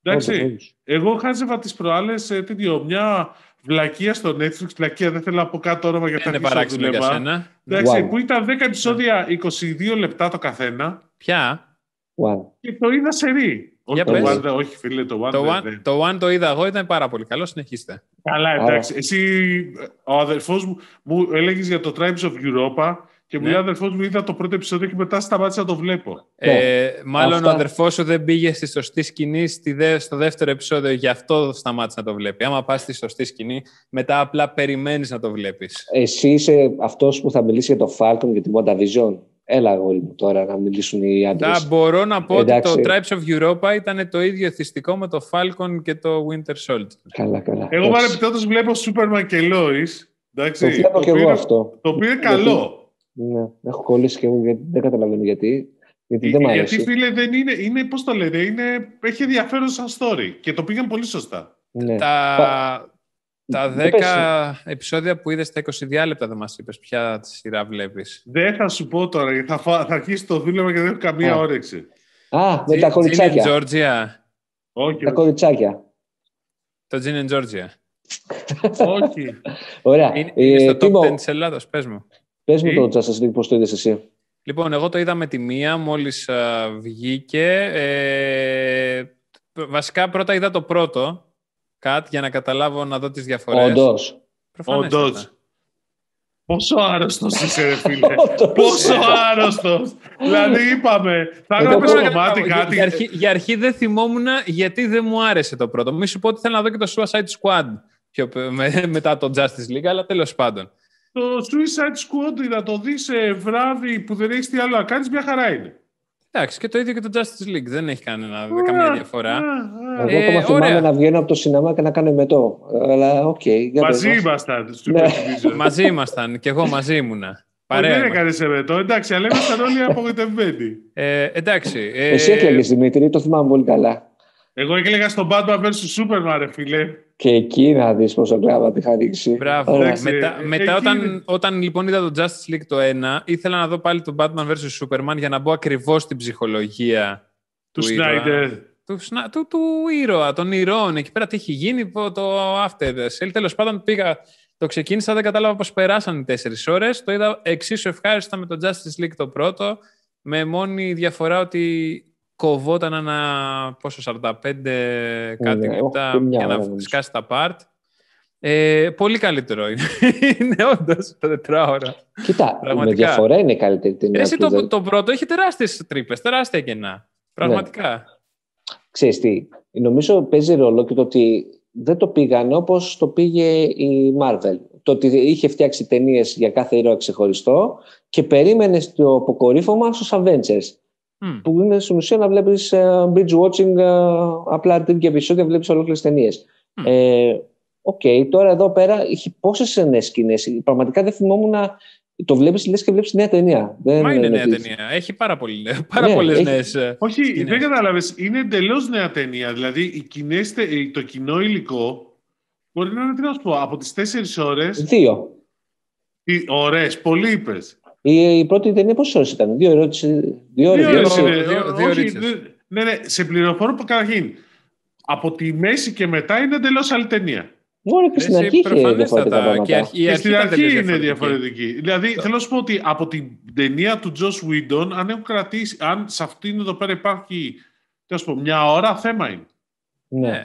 Εντάξει. Όντως, όντως. Εγώ χάζευα τις προάλλες τέτοιο, μια βλακεία στο Netflix. Βλακεία, δεν θέλω να πω κάτω όνομα γιατί θα Είναι αρχίσω να παράξενο για δουλεύα. σένα. Εντάξει, Wow. που ήταν 10 επεισόδια 22 λεπτά το καθένα Ποια; One. και το είδα σε ρί. Όχι, Για το πες. One, δεν- όχι φίλε, το One, Το δεν- one, δεν. το one το είδα εγώ, ήταν πάρα πολύ καλό. Συνεχίστε. Καλά, Άρα. εντάξει. Εσύ, ο αδερφός μου, μου έλεγες για το Tribes of Europa και μου Ναι. λέει ο αδερφός μου είδα το πρώτο επεισόδιο και μετά σταμάτησα να το βλέπω. Ε, μάλλον Αυτά. ο αδερφός σου δεν πήγε στη σωστή σκηνή στη δε, στο δεύτερο επεισόδιο, γι' αυτό σταμάτησε να το βλέπει. Άμα πας στη σωστή σκηνή, μετά απλά περιμένεις να το βλέπεις. Εσύ είσαι αυτός που θα μιλήσει για το Falcon και τη WandaVision. Έλα, αγόρι μου, τώρα να μιλήσουν οι άντρες. Θα μπορώ να πω Εντάξει. ότι το Tribes of Europa ήταν το ίδιο εθιστικό με το Falcon και το Winter Soldier. Καλά, καλά. Εγώ Εντάξει. παρεπιπτόντως βλέπω Superman και Lois. Εντάξει, Το βλέπω και οποίο εγώ είναι- αυτό. Το οποίο είναι Γιατί- καλό. Ναι, έχω κολλήσει και εγώ γιατί δεν καταλαβαίνω γιατί. Γιατί δεν μ' Γιατί αρέσει. φίλε δεν είναι, είναι πώς το λένε, είναι, έχει ενδιαφέρον σαν story και το πήγαν πολύ σωστά. Ναι. Τα, Πα- τα Δεν 10 επεισόδια που είδες στα 22 λεπτά δεν μας είπες ποια σειρά βλέπεις. Δεν θα σου πω τώρα, γιατί θα, φα- θα αρχίσει το δούλευμα και δεν έχω καμία Α. όρεξη. Α, με τα Gin and κοριτσάκια. Georgia. Όχι, Τα όχι. κοριτσάκια. Το Gin and Georgia. όχι. Ωραία. Είναι, Ε, είναι στο Τίμω, top 10 της Ελλάδος, πες μου. Πες μου Τι; το Justice League πώς το είδες εσύ. Λοιπόν, εγώ το είδα με τη μία, μόλις α, βγήκε. Ε, βασικά, πρώτα είδα το πρώτο, Κατ, για να καταλάβω να δω τις διαφορές. Όντως. Προφανέστατα. Όντως. Πόσο άρρωστος είσαι, ρε φίλε. Όντως. Πόσο άρρωστος. δηλαδή, είπαμε, θα Εγώ έγραφε τώρα στο κομμάτι Για- κάτι. Για, αρχή, για αρχή δεν θυμόμουν γιατί δεν μου άρεσε το πρώτο. Μη σου πω ότι θέλω να δω και το Suicide Squad πιο, με, μετά το Justice League, αλλά τέλος πάντων. Το Suicide Squad να το δεις σε βράδυ που δεν έχεις τι άλλο να κάνεις, μια χαρά είναι. Εντάξει, και το ίδιο και το Justice League. Δεν έχει κανένα, καμία διαφορά. Α, α. Εγώ ακόμα Ε, θυμάμαι ωραία. να βγαίνω από το σινεμά και να κάνω εμετό. Αλλά οκ. για Μαζί πες μας. ήμασταν. στο Ναι. υπενθυμίζω. Μαζί ήμασταν και εγώ μαζί ήμουνα. Παρέα. Δεν ήμασταν. έκανες εμετό. Εντάξει, αλλά ήμασταν όλοι απογοητευμένοι. Ε, εντάξει. ε, Εσύ έκλαιγες Δημήτρη, το θυμάμαι πολύ καλά. Εγώ έκλαιγα στον Batman vs Superman, ρε φίλε. Και εκεί να δεις πόσο κλάμα είχα ρίξει. Μπράβο. Ωραία. Εντάξει. Μετά, ε, μετά εκεί όταν, είναι. όταν λοιπόν είδα το Justice League το 1, ήθελα να δω πάλι το Batman vs Superman για να μπω ακριβώς στην ψυχολογία Του ήρωα. Σνάιντερ. του, σνα- του, του ήρωα, των ηρώων. Εκεί πέρα τι έχει γίνει, πο- το after sale. Τέλος πάντων πήγα, το ξεκίνησα, δεν κατάλαβα πώς περάσαν οι τέσσερις ώρες. Το είδα εξίσου ευχάριστα με το Justice League το πρώτο, με μόνη διαφορά ότι κοβόταν ένα πόσο 45 κάτι Ναι, λεπτά όχι, μια για να ώρα νομίζω. σκάσει τα part. Ε, πολύ καλύτερο είναι. είναι όντως το τετράωρα. Κοίτα, με Πραγματικά. διαφορά είναι η καλύτερη ταινία. Εσύ του, το, δεν- το πρώτο έχει τεράστιες τρύπες, τεράστια κενά. Πραγματικά. Ξέρεις τι, νομίζω παίζει ρόλο και το ότι δεν το πήγαν όπως το πήγε η Marvel. Το ότι είχε φτιάξει ταινίες για κάθε ήρωα ξεχωριστό και περίμενες το αποκορύφωμα στους Avengers. Μμ. Που είναι στην ουσία να βλέπεις ε, bridge watching, ε, απλά τρίπια επεισόδια βλέπεις ολόκληρες ταινίες. Μμ. Ε, Οκ, τώρα εδώ πέρα έχει πόσες νέες σκηνές. Πραγματικά δεν θυμόμουν να το βλέπεις λες και βλέπεις νέα ταινία. Δεν Μα είναι νέα ότι- ταινία. Έχει πάρα, πολύ, πάρα Ναι, πολλές έχει- νέες... ε, Όχι, σκηνές. δεν κατάλαβες. Είναι εντελώς νέα ταινία. Δηλαδή, οι κοινές, τε- το κοινό υλικό μπορεί να είναι, τι να σου πω, από τις 4 ώρε. Δύο. Ωραίες, πολύ είπες. Η, η πρώτη ταινία πόσες ώρες ήταν, δύο ώρες. Δύο ώρες, Δύο δύο ώρες ώρες. είναι. είναι. δύο- δύο Όχι, ωρίτσες. ναι, ναι, ναι, σε πληροφόρο που καταρχήν. Από τη μέση και μετά είναι εντελώς άλλη ταινία. Μόνο και στην Εσύ, αρχή είχε προφανέστατα. διαφορετικά Και η πράγματα. αρχή, η Και αρχή στην ήταν αρχή τελείως είναι διαφορετική. διαφορετική. Δηλαδή, θέλω να σου πω ότι από την ταινία του Joss Whedon, αν έχουν κρατήσει, αν σε αυτήν εδώ πέρα υπάρχει τέλος πω, μια ώρα, θέμα είναι. Ναι.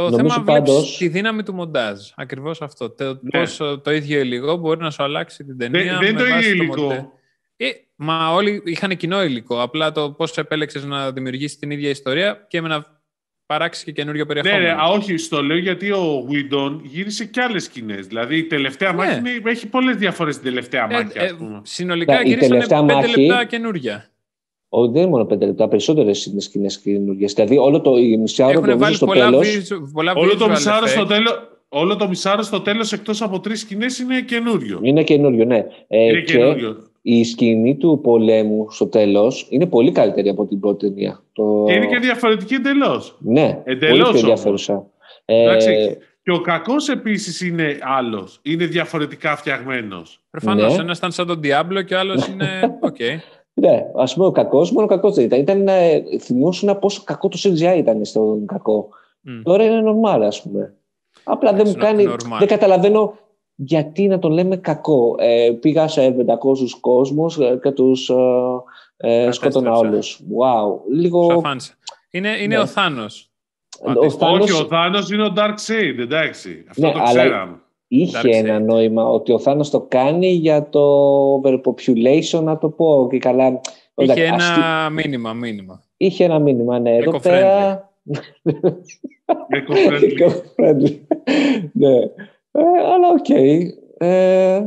Ναι. Το Νομίζω θέμα βλέπεις πάντως- τη δύναμη του μοντάζ. Ακριβώς αυτό. Το, Ναι. πώς ε, το ίδιο υλικό μπορεί να σου αλλάξει την ταινία. Δεν, δεν με το βάση ίδιο μοντέ- υλικό. Ε, μα όλοι είχαν κοινό υλικό. Απλά το πώς επέλεξες να δημιουργήσεις την ίδια ιστορία και με να παράξεις και καινούριο Ναι, περιεχόμενο. ρε, α, όχι, στο λέω γιατί ο Whedon γύρισε και άλλες σκηνές. Δηλαδή η τελευταία Ναι. μάχη είναι- έχει πολλές διαφορές στην τελευταία Ε, μάχη, ε, ας πούμε. συνολικά Ναι, η γυρίσανε τελευταία πέντε μάχη- λεπτά καινούργια. Όχι, δεν είναι μόνο πέντε λεπτά, περισσότερες είναι σκηνές καινούργιες. Δηλαδή, όλο το η μισή ώρα Έχουν νομίζω βάλει στο πολλά, τέλο. visual- πολλά Όλο το visual μισάρο στο effects. τέλος, όλο το μισάρο στο τέλος εκτός από τρεις σκηνές είναι καινούριο. Είναι καινούριο, ναι. Ε, Είναι και καινούριο. η σκηνή του πολέμου στο τέλος είναι πολύ καλύτερη από την πρώτη ταινία. Το... Και είναι και διαφορετική εντελώς. Ναι, Εντελώς πολύ πιο όμως. ενδιαφέρουσα. Ε, Εντάξει, και ο κακός επίσης είναι άλλος. Είναι διαφορετικά φτιαγμένος. Προφανώς, Ναι. ένας ήταν σαν τον Diablo και ο άλλος είναι οκ. Ναι, ας πούμε ο κακός, μόνο κακός δεν ήταν. ήταν ε, θυμόσουν πόσο κακό το CGI ήταν στον κακό. Μμ. Τώρα είναι normal, ας πούμε. Απλά δεν μου Είναι κάνει. normal. Δεν καταλαβαίνω γιατί να τον λέμε κακό. Ε, πήγα σε 500 κόσμους ε, και τους ε, ε, σκότωνα Κατέστρεψα. όλους. Wow. Λίγο... Σου αφάνισε. Είναι, είναι Ναι. ο Θάνος. Ο Θάνος Όχι, ο Θάνος είναι ο Darkseid, εντάξει. Αυτό Ναι, το αλλά- ξέραμε. Είχε Darkseid. ένα νόημα ότι ο Θάνος το κάνει για το overpopulation, να το πω. Και καλά. Είχε Εντάξει, ένα αστι- μήνυμα, μήνυμα. είχε ένα μήνυμα, ναι. Εδώ Eco-friendly. πέρα... Eco-friendly. Eco-friendly. ναι. Ε, αλλά οκ. Ε,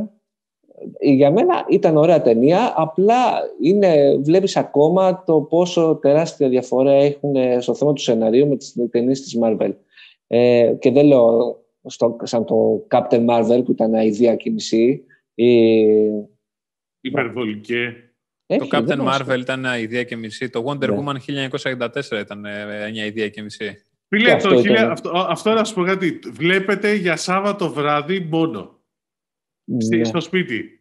για μένα ήταν ωραία ταινία, απλά είναι, βλέπεις ακόμα το πόσο τεράστια διαφορά έχουν ε, στο θέμα του σεναρίου με τις ταινίες της Marvel. Ε, και δεν λέω στο, σαν το Captain Marvel που ήταν αηδία κίνηση. Ή... Υπερβολικέ. Το Έχει, δεν Captain μας- Marvel ήταν μια ιδέα και μισή. Το Wonder Ναι. Woman 1984 ήταν ε, μια ιδέα και μισή. Φίλε, Και το αυτό χίλια- ήταν. αυτό, αυτό να σου πω κάτι. Βλέπετε για Σάββατο βράδυ μόνο. Στη- Ναι. Στο σπίτι.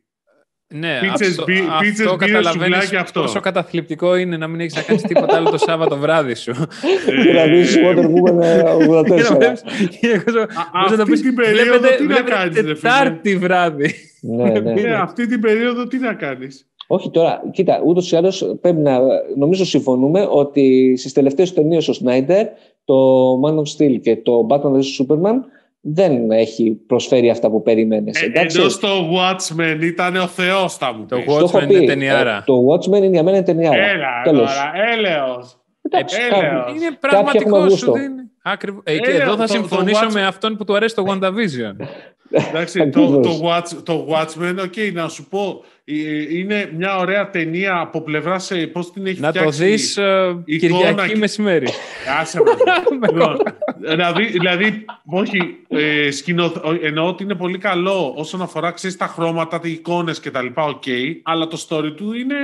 Ναι, Πίτσες, αυτό, μπι- αυτό πίτσες, μπύρες, καταλαβαίνεις σουβλάκια, αυτό. πόσο καταθλιπτικό είναι να μην έχεις να κάνεις τίποτα άλλο το Σάββατο βράδυ σου. Και να δεις Ε, Wonder Woman ε, 84. Και να βλέπεις- και να- Α- πώς να το αυτή πεις, την περίοδο βλέπετε- τι να βλέπετε κάνεις, ρε φίλε; Τετάρτη βράδυ. ναι, ναι. Ναι, αυτή την περίοδο τι να κάνεις; Όχι τώρα, κοίτα, ούτως ή άλλως πρέπει να. Νομίζω συμφωνούμε ότι στις τελευταίες ταινίες ο Σνάιντερ, το Man of Steel και το Batman vs Superman δεν έχει προσφέρει αυτά που περίμενε. Ε, ενώ στο Watchmen ήταν ο Θεός θα μου Το πεις. Watchmen είναι ταινιάρα. το Watchmen είναι για μένα ταινιάρα. Έλα Τέλος. τώρα, έλεος. Εντάξει, Ε, κάποιοι- έλεος. Είναι έχουμε πραγματικό σου. γούστο. δίνει. Ακριβώς. Ε, και Ε, εδώ το- θα το συμφωνήσω Watch- με αυτόν που του αρέσει το WandaVision. Εντάξει, το, Ακριβώς. το, Watch, το Watchmen, ok, να σου πω, ε, είναι μια ωραία ταινία από πλευρά σε πώς την έχει Να το φτιάξει. δεις ε, εικόνα Κυριακή και- μεσημέρι. Άσε μας. λοιπόν, δηλαδή, δηλαδή, όχι, ε, σκηνο, εννοώ ότι είναι πολύ καλό όσον αφορά, ξέρεις, τα χρώματα, τις εικόνες και τα λοιπά, οκ, αλλά το story του είναι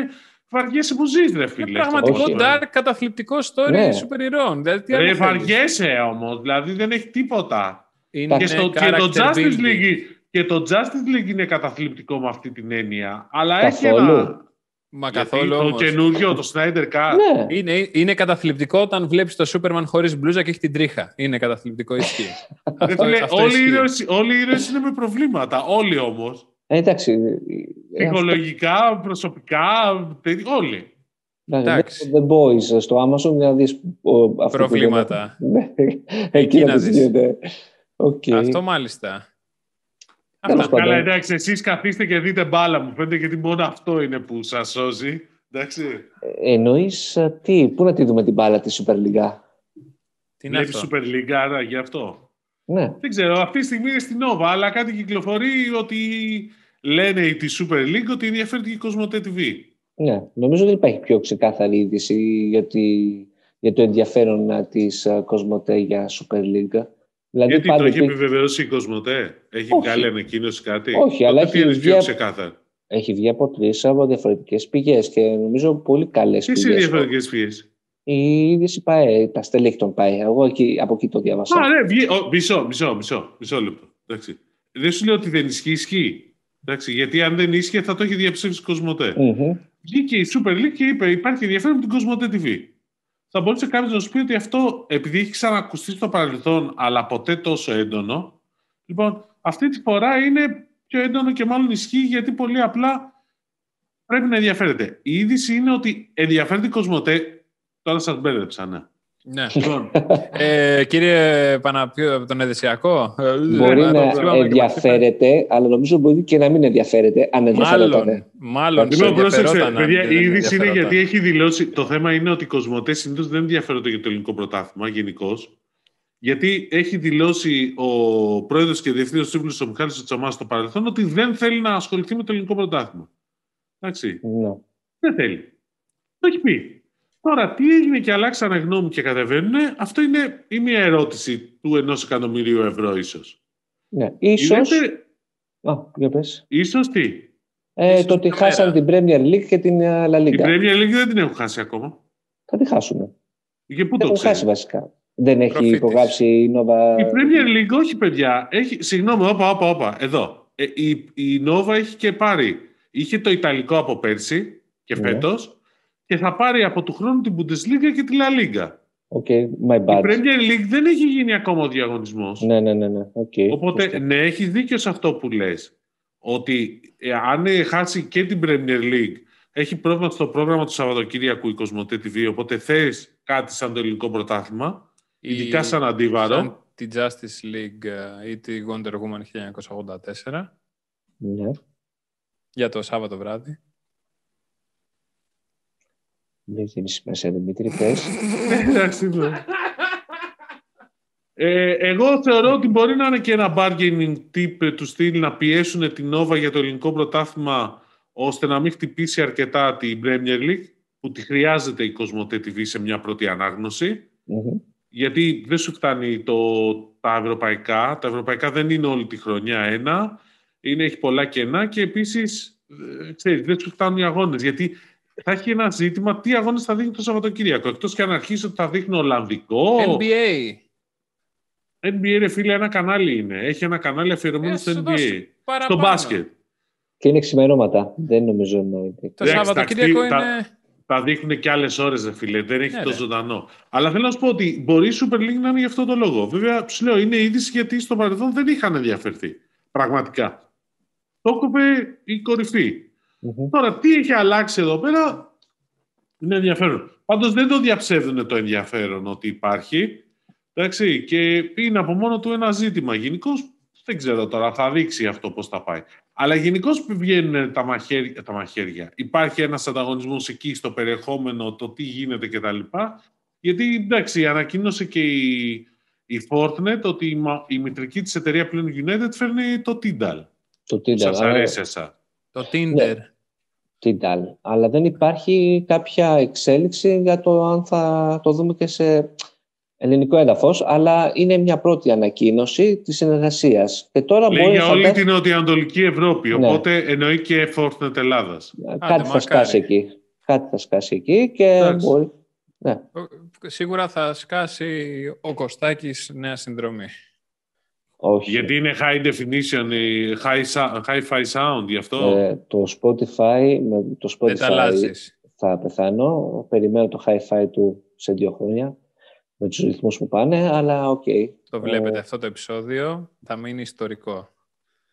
βαριέσαι που ζεις, ρε φίλε. Είναι αυτό το πραγματικό Watchmen. dark καταθλιπτικό story Ναι. σούπερ ηρώων. Δηλαδή, τι Ρε, άλλο θέλεις; βαριέσαι όμως, δηλαδή δεν έχει τίποτα. Είναι Και, στο, και, το character Justice building. League, και το Justice League είναι καταθλιπτικό με αυτή την έννοια. Αλλά έχει Καθόλου. ένα... Μα Γιατί καθόλου το όμως. καινούριο, το Snyder Cut. Ναι, Είναι, είναι καταθλιπτικό όταν βλέπεις το Σούπερμαν χωρίς μπλούζα και έχει την τρίχα. Είναι καταθλιπτικό, ισχύει. Ρε αυτό, φίλε, αυτό όλοι, οι ισχύει. ήρωες, όλοι οι ήρωες είναι με προβλήματα. Όλοι όμως. Ε, εντάξει. ε, αυτό- Ψυχολογικά, προσωπικά, τε- όλοι. εντάξει, εντάξει. The Boys στο Amazon για να δεις ο, αυτό που Προβλήματα. λέμε. Ναι, εκεί να να δεις δεις. γίνεται. Οκ. Αυτό μάλιστα. Τέλος Αυτά. πάντων. Καλά, εντάξει, εσείς καθίστε και δείτε μπάλα μου. Φαίνεται γιατί μόνο αυτό είναι που σας σώζει. Εντάξει. Εννοείς ε, τι, πού να τη δούμε την μπάλα της Super League. Τι είναι Βλέπει αυτό; Super League, άρα γι' αυτό. Ναι. Δεν ξέρω, αυτή τη στιγμή είναι στην Nova, αλλά κάτι κυκλοφορεί ότι λένε της Super League ότι ενδιαφέρει και η Κοσμοτέ TV. Ναι, νομίζω δεν υπάρχει πιο ξεκάθαρη είδηση για, τη- για το ενδιαφέρον της Κοσμοτέ για Super League. Δηλαδή Γιατί το πάλι έχει υπήρχε- επιβεβαιώσει η Κοσμοτέ, έχει Όχι. βγάλει ανακοίνωση κάτι; Όχι, αλλά Τότε έχει τι είναι πιο βγει- ξεκάθαρα. έχει βγει από τρεις από διαφορετικές πηγές και νομίζω πολύ καλές Ποιες είναι οι πηγές. διαφορετικές πηγές; Η είδηση πάει, τα στέλεχη έχει τον πάει. Εγώ εκεί, από εκεί το διάβασα. Α, ναι, βγει... ο, μισό, μισό, μισό, μισό λεπτό. Εντάξει. Δεν σου λέω ότι δεν ισχύει, ισχύει. Εντάξει, γιατί αν δεν ίσχυε θα το έχει διαψεύσει η Κοσμοτέ. Μμμ. Βγήκε η Super League και είπε: Υπάρχει ενδιαφέρον με την Κοσμοτέ TV. Θα μπορούσε κάποιος να σου πει ότι αυτό, επειδή έχει ξανακουστεί στο παρελθόν, αλλά ποτέ τόσο έντονο, Λοιπόν, αυτή τη φορά είναι πιο έντονο και μάλλον ισχύει γιατί πολύ απλά πρέπει να ενδιαφέρεται. Η είδηση είναι ότι ενδιαφέρεται η Κοσμοτέ. Τώρα σας μπέρδεψα, ναι. Ναι. Λοιπόν, Ε, κύριε Παναπιού, τον Εδεσιακό. ε, Μπορεί το να είπαμε και ενδιαφέρεται, αλλά νομίζω μπορεί και να μην ενδιαφέρεται, αν ενδιαφέρεται. Μάλλον, μάλλον σε Λοιπόν, πρόσεξε, ενδιαφερόταν, αν παιδιά, δεν η είδηση είναι ενδιαφερόταν. γιατί έχει δηλώσει. Το θέμα είναι ότι οι Κοσμοτές συνήθως δεν ενδιαφέρονται για το ελληνικό πρωτάθλημα γενικώς. Γιατί έχει δηλώσει ο πρόεδρος και διευθύνων σύμβουλο ο Μιχάλης Τσαμάς στο παρελθόν ότι δεν θέλει να ασχοληθεί με το ελληνικό πρωτάθλημα. Εντάξει. Ναι. Δεν θέλει. Το έχει πει. Τώρα, τι έγινε και αλλάξανε γνώμη και κατεβαίνουν, αυτό είναι η μία ερώτηση του ενός εκατομμυρίου ευρώ, ίσως. ναι. Ίσως, Α, για πες. ίσως τι; Ε, Ίσως το ότι μια χάσαν μέρα. την Premier League και την ε, La Η Liga. Premier League δεν την έχουν χάσει ακόμα. Θα τη χάσουν. Και πού το Έχουν ξέρεις; χάσει βασικά. Δεν έχει Προφήτης. υπογράψει η Nova. Η Premier League, όχι παιδιά. Έχει, συγγνώμη, όπα, όπα, όπα. Εδώ. Ε, η, η Nova έχει και πάρει. Είχε το Ιταλικό από πέρσι και Ναι. φέτος και θα πάρει από του χρόνου την Bundesliga και τη La Liga. Okay, my Η bad. Premier League δεν έχει γίνει ακόμα ο διαγωνισμός. Ναι, ναι, ναι. ναι. Okay. Οπότε, ναι, έχει δίκιο σε αυτό που λες. Ότι ε, αν ε, χάσει και την Premier League, έχει πρόβλημα στο πρόγραμμα του Σαββατοκύριακου η Κοσμοτέ TV, οπότε θες κάτι σαν το ελληνικό πρωτάθλημα, Η- ειδικά σαν αντίβαρο. σαν τη Justice League ε, ή τη Wonder Woman 1984 Ναι. για το Σάββατο βράδυ. Δεν γίνει σημασία, Δημήτρη, πες. Εντάξει, ναι. Ε, εγώ θεωρώ ότι μπορεί να είναι και ένα bargaining tip ε, του στυλ να πιέσουν την Nova για το ελληνικό πρωτάθλημα ώστε να μην χτυπήσει αρκετά την Premier League που τη χρειάζεται η Κοσμοτέ TV σε μια πρώτη ανάγνωση Μμμ. γιατί δεν σου φτάνει το, τα ευρωπαϊκά. Τα ευρωπαϊκά δεν είναι όλη τη χρονιά ένα. Είναι, έχει πολλά κενά και επίσης ε, ξέρεις, δεν σου φτάνουν οι αγώνες. Γιατί θα έχει ένα ζήτημα τι αγώνες θα δείχνει το Σαββατοκύριακο. Εκτός και αν αρχίσει ότι θα δείχνει Ολλανδικό. NBA. NBA, ρε φίλε, ένα κανάλι είναι. Έχει ένα κανάλι αφιερωμένο Ε, στο σου NBA. δώσει Στο παραπάνω. μπάσκετ. Και είναι ξημερώματα. Δεν νομίζω να είναι. Το Εντάξει, Σαββατοκύριακο τα- είναι... Τα δείχνουν και άλλες ώρες, ρε φίλε. Δεν έχει Ναι, το ρε. ζωντανό. Αλλά θέλω να σου πω ότι μπορεί η Super League να είναι γι' αυτό το λόγο. Βέβαια, σου λέω, είναι είδηση γιατί στο παρελθόν δεν είχαν ενδιαφερθεί. Πραγματικά. Το έκοπε η κορυφή. Μμμ. Τώρα, τι έχει αλλάξει εδώ πέρα, είναι ενδιαφέρον. Πάντως δεν το διαψεύδουν το ενδιαφέρον ότι υπάρχει. Εντάξει, και είναι από μόνο του ένα ζήτημα. Γενικώς δεν ξέρω τώρα, θα δείξει αυτό πώς θα πάει. Αλλά γενικώς βγαίνουν τα μαχαίρια, τα μαχαίρια. Υπάρχει ένας ανταγωνισμός εκεί στο περιεχόμενο, το τι γίνεται κτλ. Γιατί εντάξει, ανακοίνωσε και η, η Fortnite ότι η, μα- η μητρική της εταιρεία πλέον United φέρνει το Tidal. Το Που Tidal. σας άρα- αρέσει εσά. Το Tinder. Tidal. Αλλά δεν υπάρχει κάποια εξέλιξη για το αν θα το δούμε και σε ελληνικό έδαφος, αλλά είναι μια πρώτη ανακοίνωση της συνεργασίας. Και τώρα Λέει μπορεί για να όλη φαντά- την νοτιοανατολική Ευρώπη. Ναι. Οπότε εννοεί και Fortnite Ελλάδας. κάτι μακάρι. θα σκάσει εκεί. Κάτι θα σκάσει εκεί και Εντάξει. μπορεί... Ναι. Σίγουρα θα σκάσει ο Κωστάκης νέα συνδρομή. Όχι. Γιατί είναι high definition, η high, sou- hi-fi sound, γι' αυτό. Ε, το Spotify, με το Δεν τα Spotify αλλάζεις. θα πεθάνω. Περιμένω το hi-fi του σε δύο χρόνια με τους ρυθμούς που πάνε, αλλά οκ. Το βλέπετε Ε, αυτό το επεισόδιο, θα μείνει ιστορικό.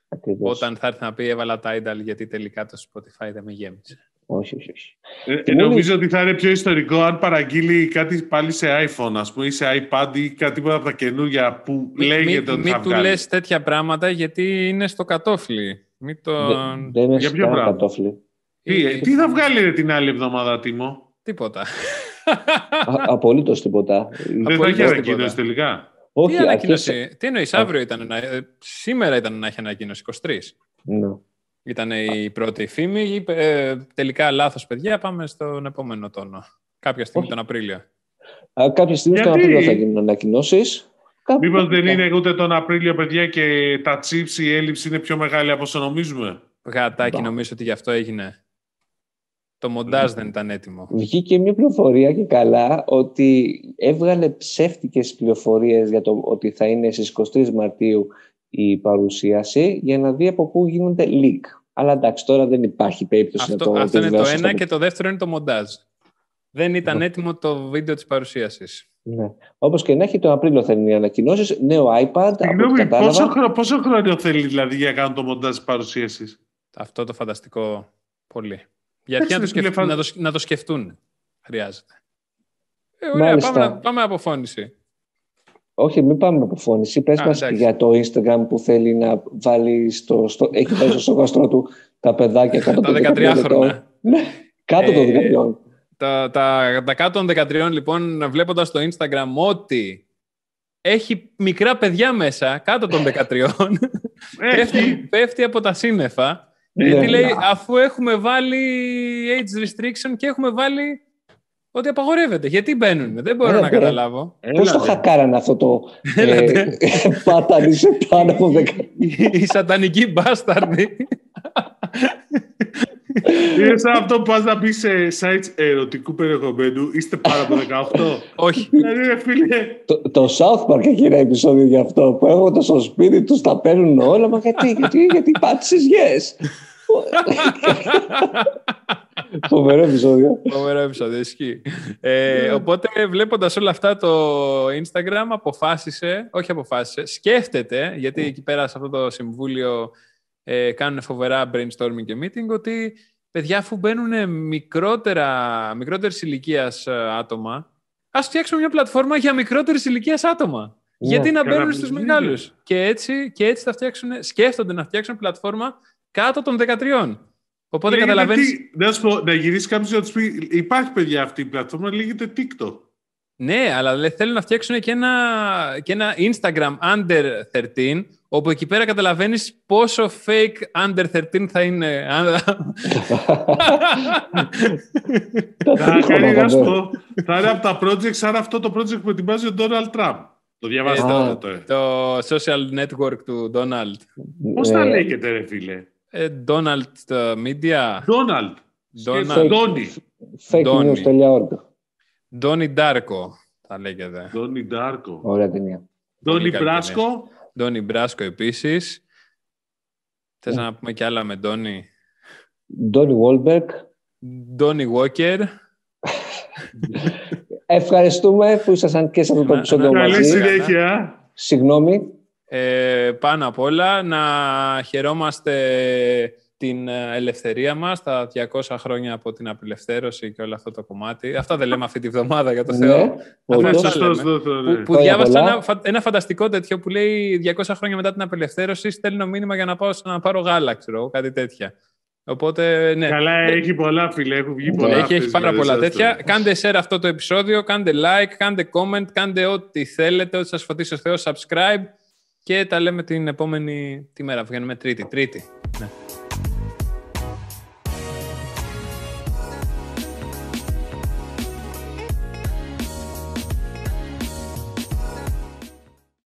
ακριβώς. Όταν θα έρθει να πει έβαλα Tidal γιατί τελικά το Spotify δεν με γέμισε. Όχι, όχι, όχι. Ε, και ε, μόλις- νομίζω ότι θα είναι πιο ιστορικό αν παραγγείλει κάτι πάλι σε iPhone, ας πούμε, ή σε iPad ή κάτι από τα καινούργια που Μη, λέγεται μη, ότι μη θα του βγάλει. λες τέτοια πράγματα γιατί είναι στο κατώφλι. Μη τον... Δεν- Δεν είναι για σε ποιο κανένα πράγμα; κατώφλι. Τι, ε, Ή- τι θα βγάλει ρε, την άλλη εβδομάδα, Τίμο. Τίποτα. Απολύτως τίποτα. Δεν θα έχει Απολύτως ανακοίνωση τίποτα. τελικά. Όχι, Τι ανακοίνωση; αρχές- Τι εννοείς, αύριο ήταν να... ε, Σήμερα ήταν να έχει ανακοίνωση, 23; Ναι. Ήταν η πρώτη φήμη. Είπε, ε, τελικά λάθος παιδιά, πάμε στον επόμενο τόνο. Κάποια στιγμή Όχι. τον Απρίλιο. Α, Κάποια στιγμή στον Γιατί; Απρίλιο θα γίνουν ανακοινώσεις. Μήπως δεν είναι ούτε τον Απρίλιο, παιδιά, και τα chips η έλλειψη είναι πιο μεγάλη από όσο νομίζουμε; Γατάκι, Μπα. νομίζω ότι γι' αυτό έγινε. Το μοντάζ δεν ήταν έτοιμο. Βγήκε μια πληροφορία και καλά ότι έβγαλε ψεύτικες πληροφορίες για το ότι θα είναι στις 23 Μαρτίου η παρουσίαση για να δει από πού γίνονται leak. Αλλά εντάξει, τώρα δεν υπάρχει περίπτωση Αυτό, να το αυτό είναι το επιβεβαιώσει ένα αυτό. και το δεύτερο είναι το μοντάζ. Δεν ήταν Ναι. έτοιμο το βίντεο της παρουσίασης. Ναι. Όπως και να έχει, τον Απρίλιο θέλουν οι ανακοινώσεις. Νέο iPad. Συγγνώμη, πόσο, χρόνο, πόσο χρόνο θέλει δηλαδή για να κάνουν το μοντάζ της παρουσίασης; Αυτό το φανταστικό πολύ. Γιατί να το, σκεφ... να, το, να το σκεφτούν. Χρειάζεται. Ε, ωραία, πάμε, να, πάμε αποφώνηση. Όχι, μην πάμε αποφώνηση. Πες μας για το Instagram που θέλει να βάλει στο, στο, έχει βάλει στο γαστρό του τα παιδάκια κάτω των 13 χρόνια. Ναι, κάτω των 13. Ε, τα, τα, τα κάτω των 13 λοιπόν βλέποντας το Instagram ότι έχει μικρά παιδιά μέσα κάτω των 13 πέφτει, πέφτει από τα σύννεφα ναι, γιατί λέει ναι. αφού έχουμε βάλει age restriction και έχουμε βάλει ότι απαγορεύεται. Γιατί μπαίνουν, δεν μπορώ να καταλάβω. Πώς το χακάρανε αυτό το ε, πάτανη σε πάνω από 10. Η σατανική μπάσταρνη. Είναι σαν αυτό που πας να μπεις σε sites ερωτικού περιεχομένου. Είστε πάρα από 18. Όχι. Δηλαδή, φίλε. Το, το South Park έχει ένα επεισόδιο γι' αυτό που έρχονται στο σπίτι τους, τα παίρνουν όλα. Μα γιατί, γιατί, γιατί πάτησε yes. Φοβερό επεισόδιο. Φοβερό επεισόδιο, ισχύει. Ε, οπότε, βλέποντας όλα αυτά, το Instagram αποφάσισε, όχι αποφάσισε, σκέφτεται, γιατί εκεί πέρα σε αυτό το συμβούλιο ε, κάνουν φοβερά brainstorming και meeting, ότι παιδιά, αφού μπαίνουν μικρότερα, μικρότερης ηλικίας ε, άτομα, ας φτιάξουμε μια πλατφόρμα για μικρότερης ηλικίας άτομα. Ναι. Γιατί να μπαίνουν στους μεγάλους. Και έτσι, και έτσι θα φτιάξουν, σκέφτονται να φτιάξουν πλατφόρμα κάτω των 13. Οπότε καταλαβαίνει. Να σου πω, να γυρίσει κάποιος να τους πει: Υπάρχει παιδιά αυτή η πλατφόρμα, λέγεται TikTok. Ναι, αλλά θέλουν να φτιάξουν και ένα, και ένα Instagram under 13, όπου εκεί πέρα καταλαβαίνεις πόσο fake under 13 θα είναι. θα κάνει να σου πω, θα είναι από τα projects σαν αυτό το project που ετοιμάζει ο Donald Trump. Το διαβάζετε ε, το, το, social network του Donald. Πώς θα λέγεται ρε φίλε; Ε, Donald Media. Donald. Donald. Fake news.org. Ντόνι Ντάρκο θα λέγεται. Ντόνι Ντάρκο. Ωραία ταινία. Ντόνι Μπράσκο. Ντόνι Μπράσκο επίσης. Θες να πούμε κι άλλα με Ντόνι. Ντόνι Βόλμπερκ. Ντόνι Βόκερ. Ευχαριστούμε που ήσασταν και σε αυτό το επεισόδιο μαζί. Καλή συνέχεια. Συγγνώμη. Ε, πάνω απ' όλα να χαιρόμαστε την ε, ελευθερία μας, τα 200 χρόνια από την απελευθέρωση και όλο αυτό το κομμάτι. Αυτά δεν λέμε αυτή τη βδομάδα για το ναι, Θεό. Ναι, που, που διάβασα ένα, ένα φανταστικό τέτοιο που λέει 200 χρόνια μετά την απελευθέρωση στέλνω μήνυμα για να πάω να πάρω γάλα, ξέρω, κάτι τέτοια. Οπότε, ναι. Καλά, έχει πολλά φίλε, έχουν βγει πολλά. Έχει, έχει πάρα πολλά τέτοια. Κάντε share αυτό το επεισόδιο, κάντε like, κάντε comment, κάντε ό,τι θέλετε, ό,τι σας φωτίσει ο Θεός, subscribe και τα λέμε την επόμενη τη μέρα. Βγαίνουμε Τρίτη. Τρίτη. Ναι.